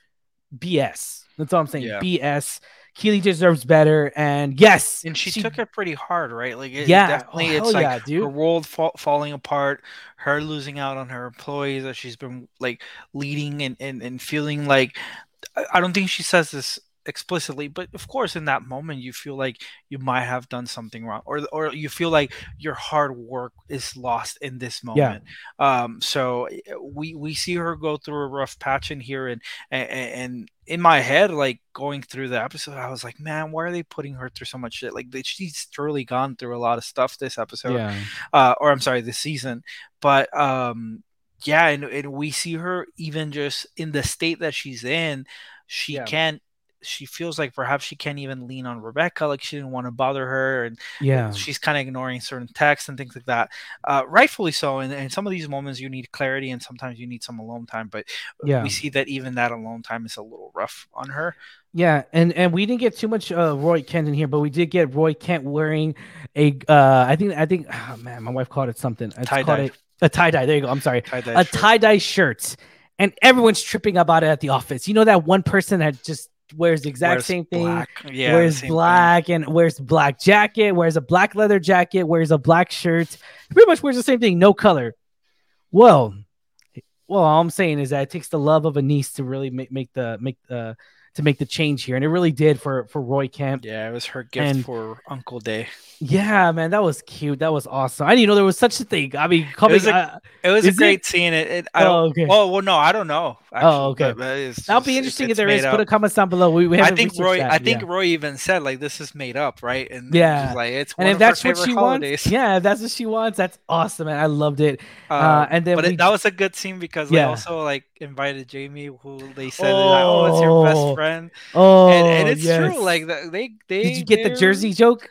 BS. That's all I'm saying. Yeah. BS. Keeley deserves better, and yes, and she, took it pretty hard, right? Like, it, Yeah, definitely, oh, it's like yeah, dude. her world fa- falling apart, her losing out on her employees that she's been like leading and and, and feeling like. I don't think she says this explicitly, but of course, in that moment, you feel like you might have done something wrong, or or you feel like your hard work is lost in this moment. Yeah. Um, so eh, we we see her go through a rough patch in here, and and, and in my head, like going through the episode, I was like, man, why are they putting her through so much shit? Like she's truly gone through a lot of stuff this episode, yeah, uh, or I'm sorry, this season. But um, yeah, and, and we see her even just in the state that she's in, she Yeah. can't. She feels like perhaps she can't even lean on Rebecca, like she didn't want to bother her, and yeah, she's kind of ignoring certain texts and things like that. Uh, rightfully so. And in some of these moments, you need clarity, and sometimes you need some alone time. But yeah. we see that even that alone time is a little rough on her. Yeah, and and we didn't get too much uh, Roy Kent in here, but we did get Roy Kent wearing a uh I think I think oh, man, my wife called it something. Called Tie-dye. a, tie dye. There you go. I'm sorry, Tie-dye a tie dye shirt, and everyone's tripping about it at the office. You know that one person that just wears the exact Wears same thing, black. Yeah, wears same thing. black and wears black jacket, wears a black leather jacket, wears a black shirt, pretty much wears the same thing, no color. Well, well, all I'm saying is that it takes the love of a niece to really make, make the make the to make the change here, and it really did for for Roy Kent. Yeah, it was her gift And- for Uncle Day. Yeah, man, that was cute. That was awesome. I didn't know there was such a thing. I mean, coming, was a- uh, It was a it? great scene. It, it I Oh, don't, okay. Oh well, no, I don't know. actually, okay. but- but that'll be interesting if there is. made Put a comment down below. We, we I think Roy. that, I think yeah. Roy even said like this is made up, right? And Yeah. like it's And one if of that's what she holidays. wants, yeah, if that's what she wants, that's awesome, man. I loved it. Uh, and then but we- it, that was a good scene because they also like invited Jamie, who they said, "Oh, it's your Oh. best friend," Oh, and, and it's yes. true. Like they, they did you get the jersey joke?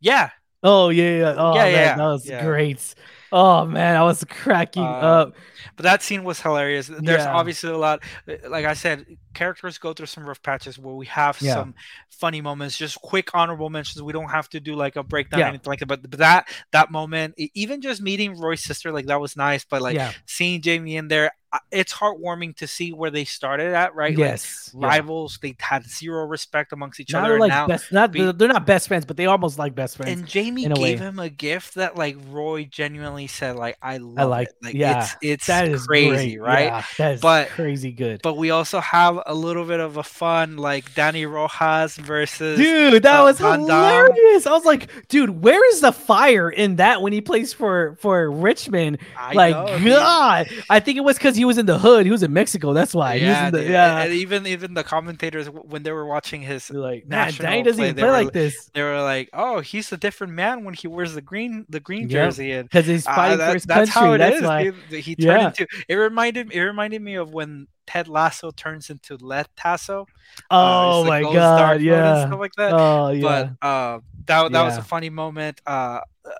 Yeah. Oh yeah, yeah. Oh Yeah, man, yeah, that was yeah. great. Oh man, I was cracking Um, up. But that scene was hilarious. There's Yeah. obviously a lot, like I said, characters go through some rough patches where we have Yeah. some funny moments. Just quick honorable mentions. We don't have to do like a breakdown Yeah. or anything like that. But, but that that moment, even just meeting Roy's sister, like that was nice. But like yeah. seeing Jamie in there, it's heartwarming to see where they started at. Right? Like, Yes. yeah. rivals. They had zero respect amongst each Now other. they're like now, best. Not be- they're, not best friends, but they almost like best friends. and Jamie gave way. him a gift that like Roy genuinely said, like I love like- it. Like yeah, it's it's that is crazy, great. right? Yeah, that is But- crazy good. But we also have a little bit of a fun like Dani Rojas versus Dude, that uh, was Van hilarious. I was like, dude, where is the fire in that when he plays for for Richmond? I like, know, dude. God, I think it was because he was in the hood. He was in Mexico. That's why. He was Yeah, in the, yeah. And even even the commentators when they were watching his, They're like, man, Danny doesn't play, even play were like this they were like, "Oh, he's a different man when he wears the green the green jersey." And because he's uh, fighting that- for his that's country. how it that's is. why. dude. He turned Yeah. into it reminded it reminded me of when Ted Lasso turns into Let Tasso. Oh it's the my god, yeah. stuff like that. Oh yeah. but uh, that that was a funny moment. Uh, uh,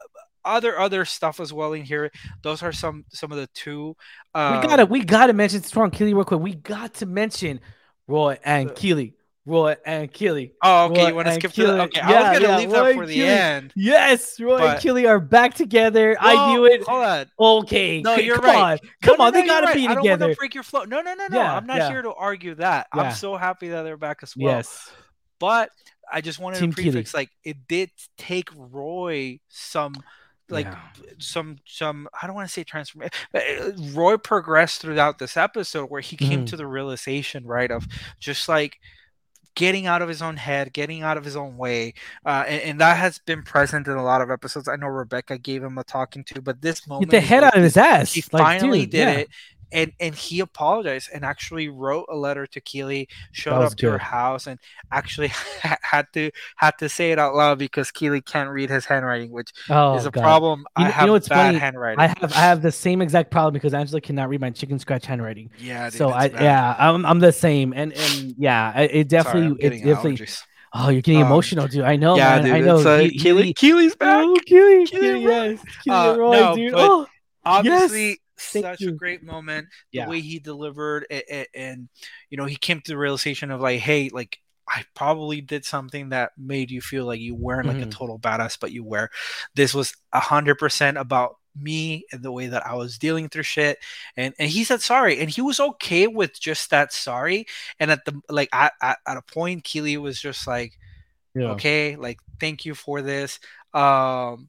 other other stuff as well in here. Those are some some of the two. Uh, we gotta we gotta mention Strong Keeley real quick. We got to mention Roy Uh, and Keeley. Roy and Keeley. Oh, okay. Roy You want to and skip to the? Keeley. Okay, I Yeah, was gonna yeah, leave Roy that for the end. Yes, Roy and But- Keeley are back together. I knew it. Hold on. Okay, No, you're come right. on, come No, no, on. They no, you're gotta right. be I don't together. want to break your flow. No, no, no, no. Yeah, I'm not here to argue that. I'm so happy that they're back as well. yes, But I just wanted Team to Keeley. prefix like it did take Roy some like Yeah. some some I don't want to say transformation. Roy progressed throughout this episode where he came Mhm. to the realization, right, of just like getting out of his own head, getting out of his own way, uh, and, and that has been present in a lot of episodes. I know Rebecca gave him a talking to, but this moment get the head out of his ass. he Like, finally dude, did yeah. it and and he apologized and actually wrote a letter to Keeley, showed up to her house and actually had to had to say it out loud because Keeley can't read his handwriting, which Oh, is a God. problem. You I know- you have know what's bad funny? handwriting. I have I have the same exact problem because Angela cannot read my chicken scratch handwriting. yeah, dude, so I bad. yeah I'm, I'm the same and and yeah it, it Sorry, definitely it definitely allergies. oh you're getting Um, emotional dude I know yeah, man dude, I know uh, He- Keeley, Keeley's back. Oh, Keeley, Keeley Keeley, yes, Keeley Uh, Roy, no, dude. Oh, Obviously, Thank such you. a great moment. Yeah. The way he delivered it, it, and you know he came to the realization of like, hey, like I probably did something that made you feel like you weren't like a Mhm. total badass, but you were. This was a hundred percent about me and the way that I was dealing through shit. And and he said sorry, and he was okay with just that sorry. And at the like at, at, at a point, Keeley was just like, yeah. okay like thank you for this um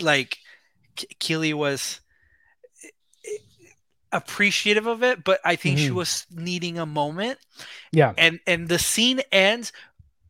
like keeley was appreciative of it but i think she Mhm. was needing a moment yeah and and the scene ends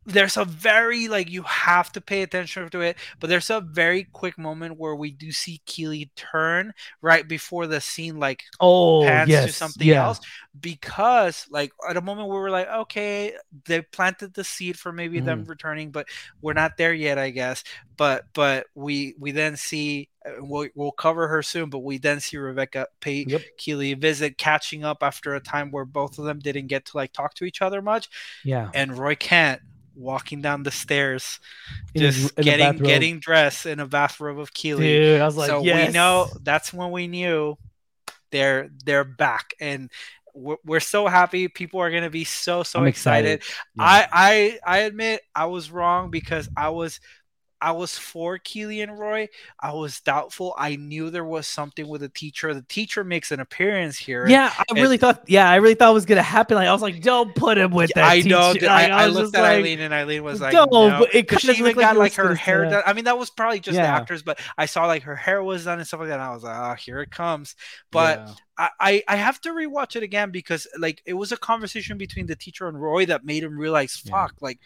there's a very like you have to pay attention to it but there's a very quick moment where we do see keeley turn right before the scene like oh pans yes to something yeah. else because like at a moment where we're like okay they planted the seed for maybe them Mm-hmm. returning but we're not there yet i guess but but we we then see uh, we'll, we'll cover her soon but we then see rebecca pay Yep. keeley a visit catching up after a time where both of them didn't get to like talk to each other much yeah and roy kent walking down the stairs In just in getting getting dressed in a bathrobe of keeley dude I was like so yes. we know that's when we knew they're they're back and we're, we're so happy people are going to be so so I'm excited, excited. Yeah. I, I i admit i was wrong because i was I was for Keeley and Roy. I was doubtful. I knew there was something with the teacher. The teacher makes an appearance here. Yeah, I and- really thought. Yeah, I really thought it was gonna happen. Like I was like, don't put him with that. I know. teacher. that- I, I looked at like, Eileen and Eileen was like, "No," no. but it she even like got like her hair done. I mean, that was probably just the actors, but I saw like her hair was done and stuff like that. And I was like, oh, here it comes. But Yeah. I, I I have to rewatch it again because like it was a conversation between the teacher and Roy that made him realize, Yeah. fuck, like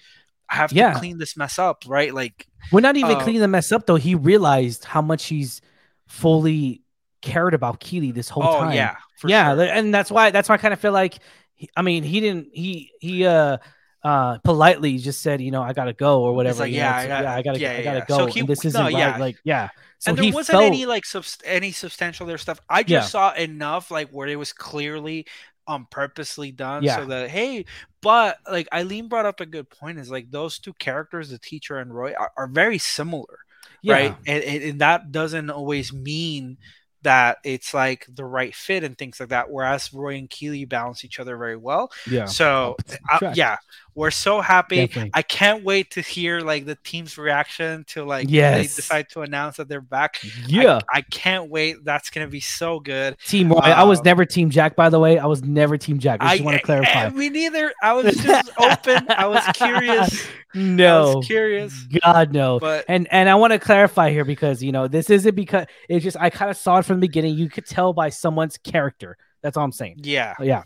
I have Yeah. to clean this mess up, right? Like, we're not even uh, cleaning the mess up though. He realized how much he's fully cared about Keeley this whole oh time. yeah, yeah, sure. and that's why that's why I kind of feel like, he- I mean, he didn't he he uh uh politely just said you know I gotta go or whatever. like, you know, yeah, I it's- got- yeah, I gotta yeah, I gotta yeah. go. So he- and this isn't right. yeah. Like yeah, so and there wasn't felt any like subst- any substantial there stuff. I just saw enough like where it was clearly on purposely done Yeah. so that hey but like eileen brought up a good point is like those two characters the teacher and roy are, are very similar Yeah. right and, and, that doesn't always mean that it's like the right fit and things like that whereas roy and keeley balance each other very well Yeah. so uh, yeah we're so happy Definitely. i can't wait to hear like the team's reaction to like when they decide to announce that they're back Yeah. I, can't wait that's gonna be so good Team Roy. I was Um, never Team Jack, by the way. I was never Team Jack. I just want to clarify. eh, me neither i was just open i was curious I No. was curious God no. but And and I want to clarify here because you know this isn't because it's just I kind of saw it from the beginning. You could tell by someone's character. That's all I'm saying. yeah Yeah.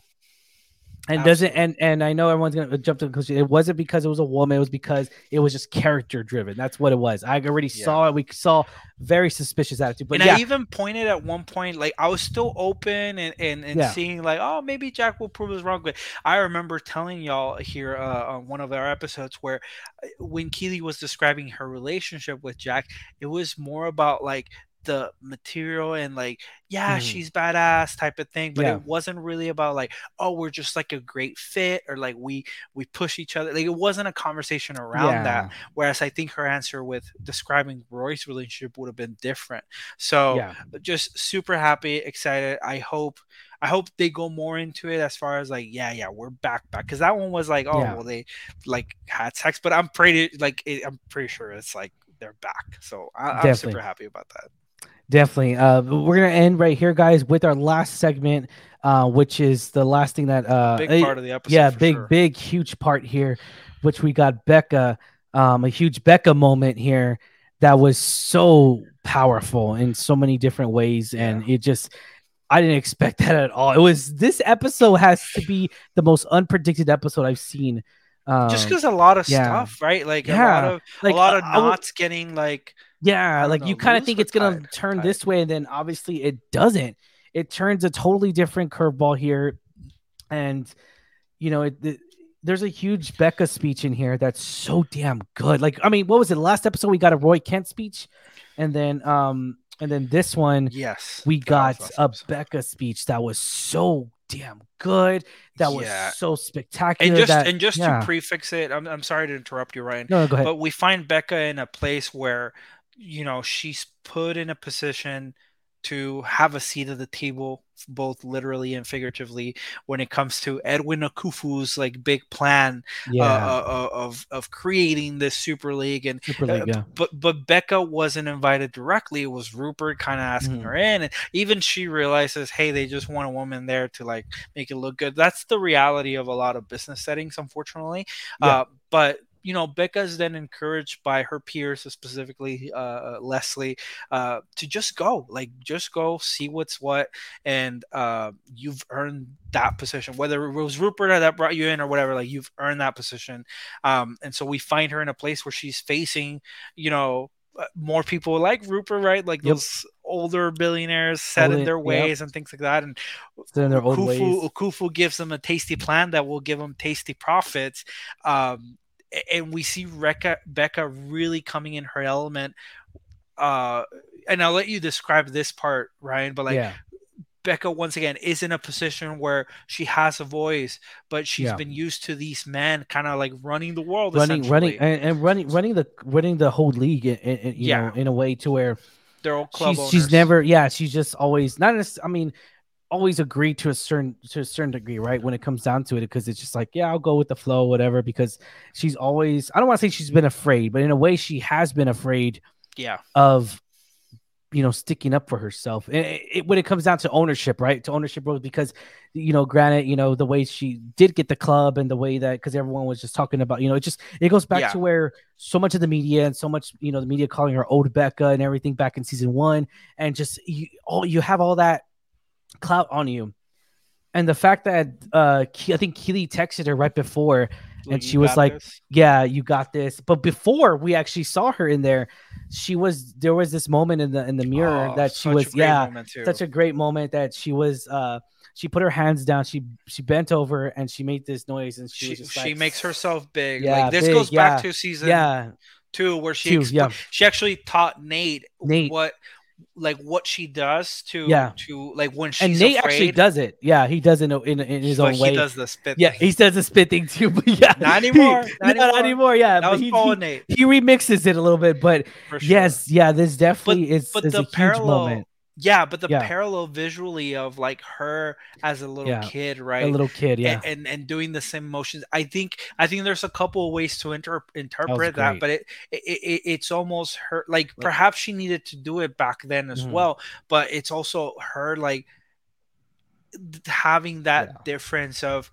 And doesn't and and I know everyone's gonna jump to the conclusion. It wasn't because it was a woman. It was because it was just character driven. That's what it was. I already Yeah. saw it. We saw very suspicious attitude. But and yeah, I even pointed at one point, like I was still open and and, and Yeah. seeing like, oh, maybe Jack will prove us wrong. But I remember telling y'all here uh, on one of our episodes where uh, when Keeley was describing her relationship with Jack, it was more about like the material and like yeah Mhm. she's badass type of thing but Yeah. it wasn't really about like oh we're just like a great fit or like we we push each other like it wasn't a conversation around that whereas i think her answer with describing roy's relationship would have been different. So yeah, just super happy excited. I hope i hope they go more into it as far as like yeah yeah we're back back because that one was like oh Yeah. well they like had sex but i'm pretty like it, i'm pretty sure it's like they're back. So I, i'm super happy about that definitely. Uh, we're gonna end right here, guys, with our last segment, uh, which is the last thing that uh, big eh, part of the episode yeah, big, sure. big, huge part here, which we got Becca, um, a huge Becca moment here that was so powerful in so many different ways, and it just. I didn't expect that at all. It was this episode has to be the most unpredicted episode I've seen. Um, just because a lot of yeah. stuff right like a lot of like a lot of knots getting like Yeah, like know, you kind of think it's gonna tied? turn Tied. this way, and then obviously it doesn't. It turns a totally different curveball here, and you know it. it- there's a huge Becca speech in here that's so damn good. Like, I mean, what was it? Last episode we got a Roy Kent speech, and then um, and then this one yes we got a. Becca speech that was so damn good. That was Yeah. so spectacular. and just that, and just yeah. to prefix it I'm, I'm sorry to interrupt you ryan no, no, go ahead. but we find Becca in a place where you know she's put in a position to have a seat at the table both literally and figuratively when it comes to Edwin Akufo's like big plan yeah, uh, uh, of of creating this super league and Super uh, League, yeah. but but Becca wasn't invited directly. It was Rupert kind of asking Mhm. her in, and even she realizes, hey, they just want a woman there to like make it look good. That's the reality of a lot of business settings, unfortunately. Yeah. Uh, but you know, Becca is then encouraged by her peers, specifically uh, Leslie, uh, to just go, like just go, see what's what, and uh, you've earned that position. Whether it was Rupert that brought you in or whatever, like you've earned that position. Um, and so we find her in a place where she's facing, you know, uh, more people like Rupert, right? Like Yep. those older billionaires set in their yep. ways and things like that. And Still in their old ways. Akufo gives them a tasty plan that will give them tasty profits. Um, and we see Recca, Becca really coming in her element. Uh, and I'll let you describe this part, Ryan. But like yeah, Becca, once again, is in a position where she has a voice, but she's Yeah. been used to these men kind of like running the world, running, running, and, and running, running the running the whole league, in, in, you Yeah. know, in a way to where They're all club she's, she's never, yeah, she's just always not. I mean, always agree to a certain to a certain degree, right? When it comes down to it, because it's just like, yeah, I'll go with the flow, whatever. Because she's always, I don't want to say she's been afraid, but in a way, she has been afraid yeah, of you know sticking up for herself it, it- when it comes down to ownership right to ownership roles because you know granted you know the way she did get the club and the way that because everyone was just talking about you know it just it goes back Yeah. to where so much of the media and so much you know the media calling her old becca and everything back in season one and just you all you have all that clout on you and the fact that uh i think keeley texted her right before Like, And she was like, this. yeah, you got this. But before we actually saw her in there, she was there was this moment in the in the mirror Oh, that she was yeah, such a great moment that she was uh she put her hands down, she she bent over and she made this noise and she, she, was just she makes herself big. Yeah, like this big, goes back yeah. to season yeah, two where she Two, expl- yeah. she actually taught Nate, Nate. what like what she does to Yeah. to like when she's and Nate afraid, actually does it. Yeah, he does it in, in, in his but own way. he does the spit. yeah, thing. he says a spit thing too, but yeah, Not anymore, not, not anymore. anymore. Yeah, that was he, Paul he, Nate. he remixes it a little bit, but sure. yes, yeah, this definitely is, but is the a huge parallel, moment. Yeah, but the Yeah. parallel visually of like her as a little Yeah. kid, right? A little kid, yeah, and, and doing the same motions. I think I think there's a couple of ways to inter- interpret that, great. but it, it, it it's almost her like perhaps she needed to do it back then as Mhm. well, but it's also her like having that Yeah. difference of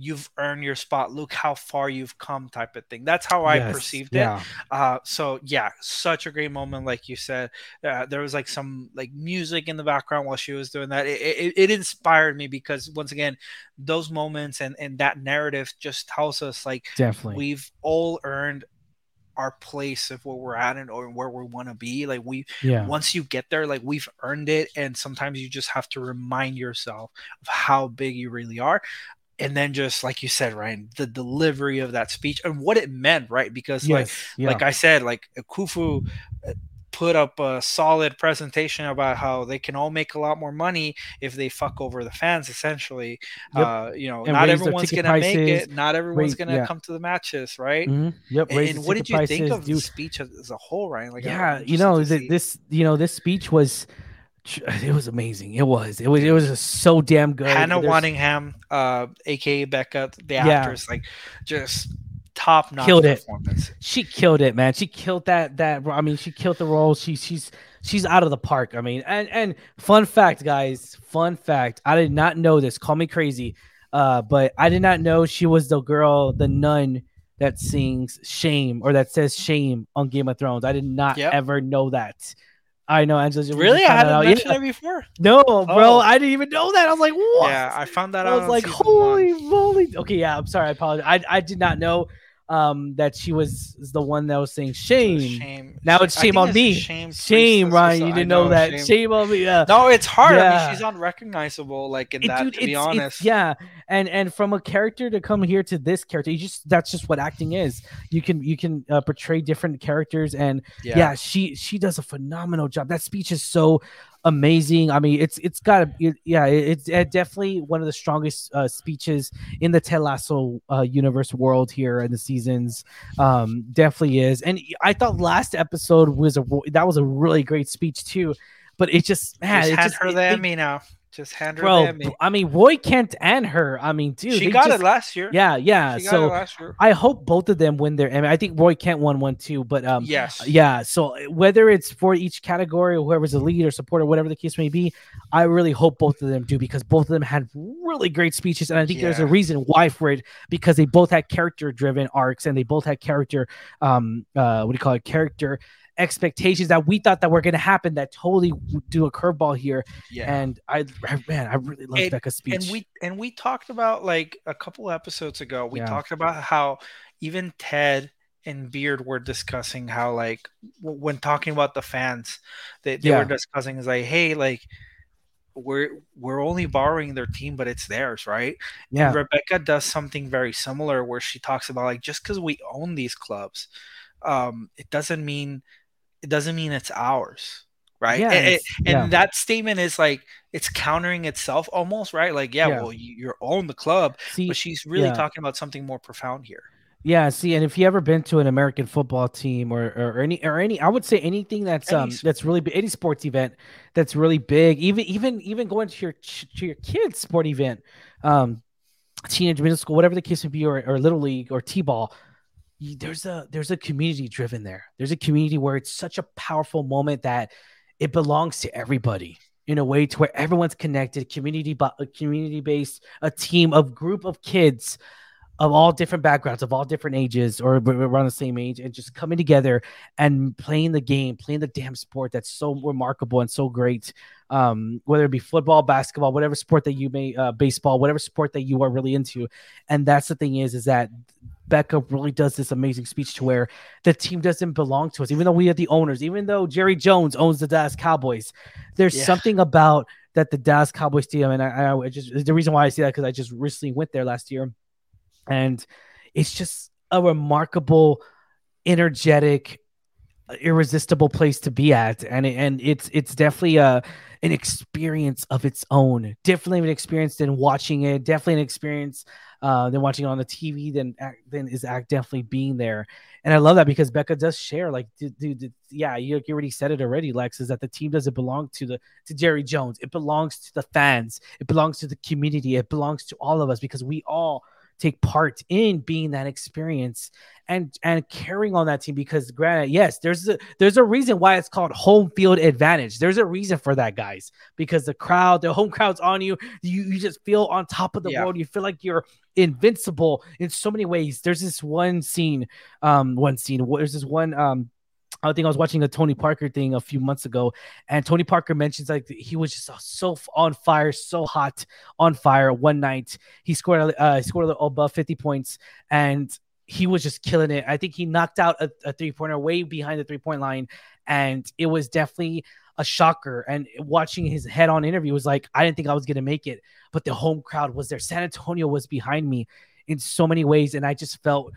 you've earned your spot look how far you've come type of thing. That's how i Yes, perceived it. yeah. uh so yeah such a great moment like you said. Uh, there was like some like music in the background while she was doing that. It, it, it inspired me because once again those moments and and that narrative just tells us like definitely. we've all earned our place of where we're at and or where we want to be. Like we yeah, once you get there like we've earned it and sometimes you just have to remind yourself of how big you really are and then just like you said ryan the delivery of that speech and what it meant right because like yeah. like i said like kufu uh, put up a solid presentation about how they can all make a lot more money if they fuck over the fans essentially Yep. uh you know And not everyone's gonna make it not everyone's raise- gonna yeah. come to the matches right Mhm, Yep. and, and what did you think of do- the speech as, a whole ryan like yeah, you know th- this, you know, this speech was, it was amazing. It was, it was, it was just so damn good. Hannah There's- Waddingham, uh, aka Becca, the Yeah. actress, like just top notch Killed it. performance. she killed it, man. She killed that that I mean, she killed the role. She she's she's out of the park. I mean, and and fun fact, guys, fun fact. I did not know this. Call me crazy. Uh, but I did not know she was the girl, the nun that sings shame or that says shame on Game of Thrones. I did not Yep. ever know that. I know Angela. you Really, I hadn't mentioned Yeah. it before. No, bro, Oh. I didn't even know that. I was like, what? Yeah, I found that out. I was like, holy moly. Okay, yeah, I'm sorry. I apologize. I, I did not know um that she was the one that was saying shame. Shame. Now it's shame think on it's me. Shame, Shame, Ryan. You didn't know, that. Shame. Shame. on me. Yeah. No, it's hard. I mean, she's unrecognizable. Like in It- that, dude, to be it's- it's- honest. yeah, and and from a character to come here to this character, you just that's just what acting is. You can you can uh, portray different characters, and yeah. she she does a phenomenal job. That speech is so amazing. I mean, it's it's got a it, yeah, it's uh, definitely one of the strongest uh, speeches in the Ted Lasso uh, universe world here in the seasons. Um, definitely is, and I thought last episode was a that was a really great speech too. But it just man, Just it hand just, her it- the it- Emmy now. Just hand her bro. I mean, Roy Kent and her. I mean, dude, she got just- it last year. Yeah, yeah. she got So it last year. I hope both of them win their Emmy. I think Roy Kent won one too, but um, yes. yeah. So whether it's for each category or whoever's the lead or supporter, whatever the case may be, I really hope both of them do because both of them had really great speeches, and I think there's a reason why for it because they both had character-driven arcs and they both had character, um, uh, what do you call it, character expectations that we thought that were going to happen that totally do a curveball here. Yeah. And I, I man, I really love And- Becca's speech. and we and we talked about like a couple episodes ago we Yeah. talked about how even ted and beard were discussing how like when talking about the fans they, they Yeah. were discussing is like hey like we're we're only borrowing their team but it's theirs right yeah, and rebecca does something very similar where she talks about like just because we own these clubs um it doesn't mean it doesn't mean it's ours right yeah, And- it's- and yeah. that statement is like it's countering itself almost right like yeah, Yeah. well you, you own the club See, but she's really yeah. talking about something more profound here Yeah, see, and if you ever been to an American football team or, or any or any, I would say anything that's Any um s- that's really big, any sports event that's really big, even even even going to your to your kids' sport event, um, teenage middle school, whatever the case may be, or, or little league or t-ball, there's a there's a community driven there. There's a community where it's such a powerful moment that it belongs to everybody in a way to where everyone's connected, community but community based, a team of group of kids of all different backgrounds, of all different ages, or around the same age, and just coming together and playing the game, playing the damn sport that's so remarkable and so great. Um, whether it be football, basketball, whatever sport that you may, uh, baseball, whatever sport that you are really into, and that's the thing is, is that Becca really does this amazing speech to where the team doesn't belong to us, even though we are the owners, even though Jerry Jones owns the Dallas Cowboys. There's Yeah. something about that the Dallas Cowboys team, and I, I just the reason why I say that because I just recently went there last year and it's just a remarkable energetic irresistible place to be at and and it's it's definitely a an experience of its own definitely an experience than watching it definitely an experience uh, than watching it on the TV than than is act definitely being there. And I love that because Becca does share like, dude, dude yeah, you, you already said it already, Lex, is that the team doesn't belong to the to Jerry Jones. It belongs to the fans. It belongs to the community. It belongs to all of us because we all take part in being that experience and and carrying on that team because granted yes there's a there's a reason why it's called home field advantage. There's a reason for that guys because the crowd the home crowd's on you. You, you just feel on top of the yeah. world. You feel like you're invincible in so many ways. There's this one scene um one scene there's this one um I think I was watching a Tony Parker thing a few months ago, and Tony Parker mentions like he was just so on fire, so hot on fire. One night he scored, uh, he scored above fifty points, and he was just killing it. I think he knocked out a, a three pointer way behind the three point line, and it was definitely a shocker. And watching his head on interview was like, I didn't think I was gonna make it, but the home crowd was there. San Antonio was behind me in so many ways, and I just felt,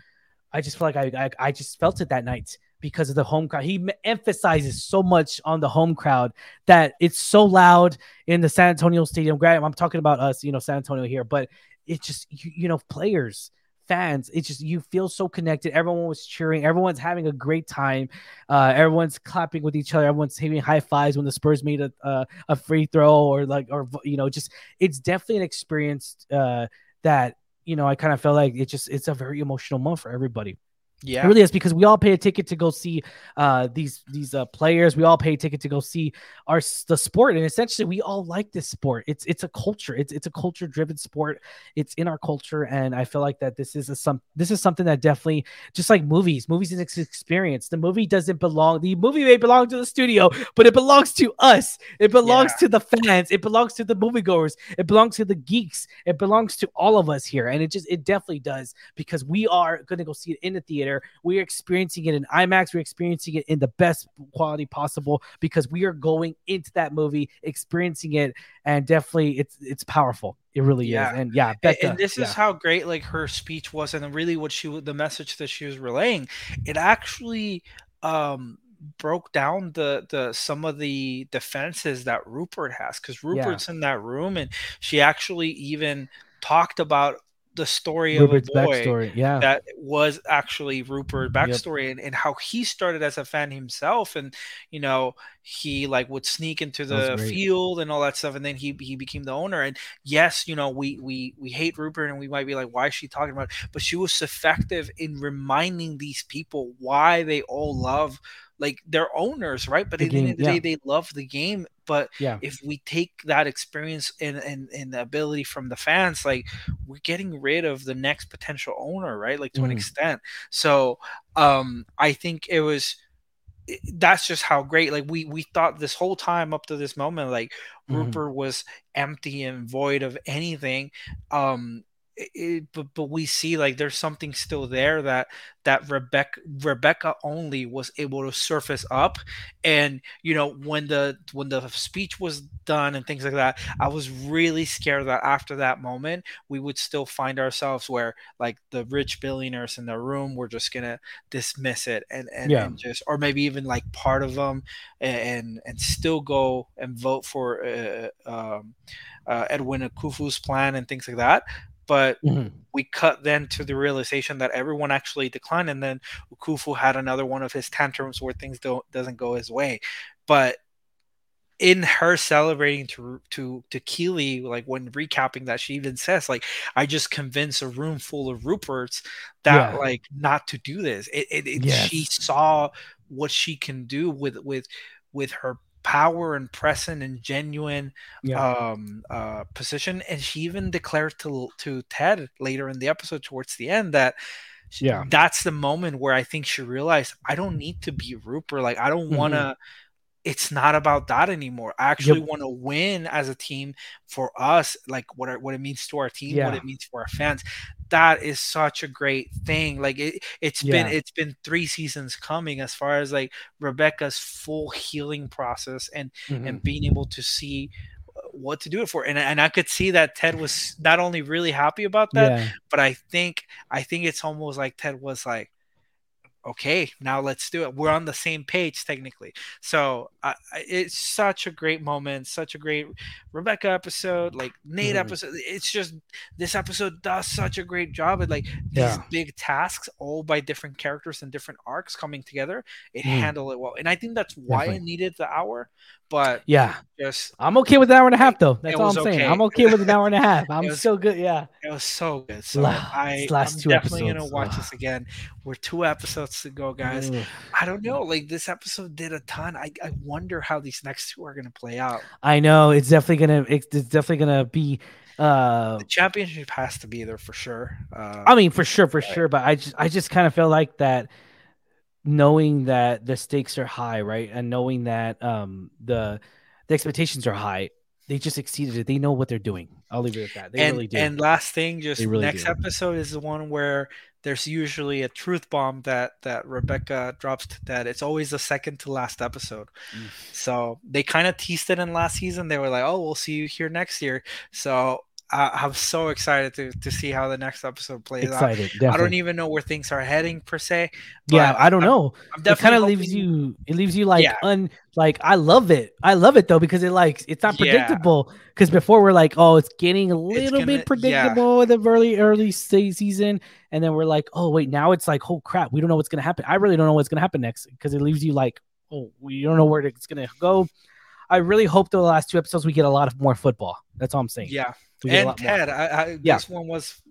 I just felt like I, I, I just felt it that night because of the home crowd. He emphasizes so much on the home crowd that it's so loud in the San Antonio Stadium. Grant, I'm talking about us, you know, San Antonio here, but it's just you, you know, players, fans. It's just you feel so connected. Everyone was cheering. Everyone's having a great time. Uh, everyone's clapping with each other. Everyone's giving high fives when the Spurs made a uh, a free throw or like or you know, just it's definitely an experience uh, that you know I kind of felt like it just it's a very emotional month for everybody. Yeah, it really is because we all pay a ticket to go see uh, these these uh, players. We all pay a ticket to go see our the sport, and essentially, we all like this sport. It's it's a culture. It's it's a culture driven sport. It's in our culture, and I feel like that this is a some this is something that definitely just like movies. Movies is an experience. The movie doesn't belong. The movie may belong to the studio, but it belongs to us. It belongs yeah. to the fans. It belongs to the moviegoers. It belongs to the geeks. It belongs to all of us here, and it just it definitely does because we are going to go see it in the theater theater. We're experiencing it in IMAX. We're experiencing it in the best quality possible because we are going into that movie, experiencing it, and definitely it's it's powerful. It really yeah. is. And yeah, Becca, and this yeah. is how great like her speech was, and really what she the message that she was relaying. It actually um broke down the the some of the defenses that Rupert has because Rupert's yeah. in that room and she actually even talked about the story Rupert's of a boy backstory. Yeah. that was actually Rupert backstory yep. and, and how he started as a fan himself and you know he like would sneak into the field and all that stuff and then he he became the owner and yes you know we we we hate Rupert and we might be like why is she talking about it? but she was effective in reminding these people why they all love like they're owners, right? But the at the end of the yeah. day, they love the game. But yeah. if we take that experience and, and and the ability from the fans, like we're getting rid of the next potential owner, right? Like to mm. an extent. So um I think it was that's just how great like we we thought this whole time up to this moment like mm-hmm. Rupert was empty and void of anything um it, but but we see like there's something still there that that Rebecca Rebecca only was able to surface up, and you know when the when the speech was done and things like that, I was really scared that after that moment we would still find ourselves where like the rich billionaires in the room were just gonna dismiss it and and, yeah. and just or maybe even like part of them and and still go and vote for uh, um, uh, Edwin Akufo's plan and things like that but mm-hmm. we cut then to the realization that everyone actually declined and then Akufo had another one of his tantrums where things don't doesn't go his way but in her celebrating to to to Keeley, like when recapping that, she even says, like, I just convinced a room full of Ruperts that yeah. like not to do this. It, it, it yes. she saw what she can do with with with her power and present and genuine yeah. um, uh, position. And she even declared to to Ted later in the episode, towards the end, that she, yeah, that's the moment where I think she realized I don't need to be Rupert. Like I don't mm-hmm. want to it's not about that anymore. I actually yep. want to win as a team for us, like what what it means to our team, yeah. what it means for our fans. That is such a great thing. Like it, it's yeah. been it's been three seasons coming as far as like Rebecca's full healing process and mm-hmm. and being able to see uh, what to do it for and, and i could see that ted was not only really happy about that yeah. but i think i think it's almost like ted was like okay, now let's do it. We're on the same page technically. So uh, it's such a great moment, such a great Rebecca episode, like Nate mm. episode. It's just this episode does such a great job at like these yeah. big tasks, all by different characters and different arcs coming together. It mm. handled it well, and I think that's why Definitely. it needed the hour. But yeah, just I'm okay with an hour and a half though. That's all I'm saying. I'm okay with an hour and a half. I'm was, so good. Yeah, it was so good. So I, last I'm two definitely episodes. gonna watch this again. We're two episodes to go, guys. Ugh. I don't know. Like this episode did a ton. I, I wonder how these next two are gonna play out. I know it's definitely gonna it's definitely gonna be uh the championship has to be there for sure. Uh, I mean, for sure, for sure. But I just I just kind of feel like that knowing that the stakes are high, right? And knowing that um the the expectations are high, they just exceeded it. They know what they're doing. I'll leave it at that. They and, really do. And last thing, just really next do. episode is the one where there's usually a truth bomb that that Rebecca drops that it's always the second to last episode. Mm. So they kind of teased it in last season. They were like, "Oh, we'll see you here next year." So I, am so excited to, to see how the next episode plays excited, out. Definitely. I don't even know where things are heading per se. Yeah, I don't know. I'm, I'm it kind of leaves you. It leaves you like yeah. un like I love it. I love it though because it like it's not predictable. Because yeah. before we're like, oh, it's getting a little gonna, bit predictable yeah. in the early early season, and then we're like, oh wait, now it's like, oh crap, we don't know what's gonna happen. I really don't know what's gonna happen next because it leaves you like, oh, we don't know where it's gonna go. I really hope the last two episodes we get a lot of more football. That's all I'm saying. Yeah, and Ted. I, I, yeah. This one was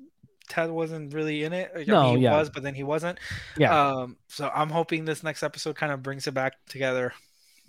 Ted wasn't really in it. I no, mean, he yeah. was, but then he wasn't. Yeah. Um. So I'm hoping this next episode kind of brings it back together.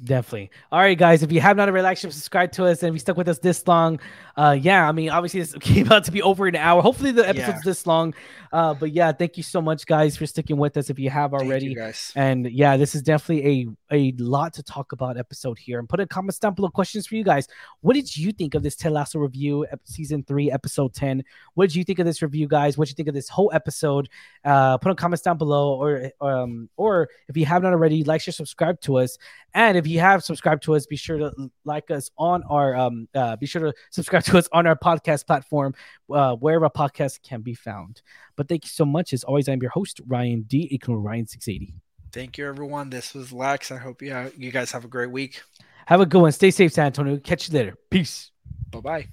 Definitely. All right, guys. If you have not already liked, subscribe to us, and if you stuck with us this long, uh, yeah. I mean, obviously this came out to be over an hour. Hopefully the episode's yeah. this long. Uh, but yeah, thank you so much, guys, for sticking with us. If you have already, you guys. and yeah, this is definitely a a lot to talk about episode here. And put in comments down below questions for you guys. What did you think of this Ted Lasso review, season three, episode ten? What did you think of this review, guys? What did you think of this whole episode? Uh, put in comments down below, or um, or if you have not already, like, share, subscribe to us. And if you have subscribed to us, be sure to like us on our um, uh, be sure to subscribe to us on our podcast platform, uh, wherever podcasts can be found. But thank you so much. As always, I'm your host, Ryan D. Equal Ryan 680. Thank you, everyone. This was Lex. I hope you, you guys have a great week. Have a good one. Stay safe, San Antonio. Catch you later. Peace. Bye bye.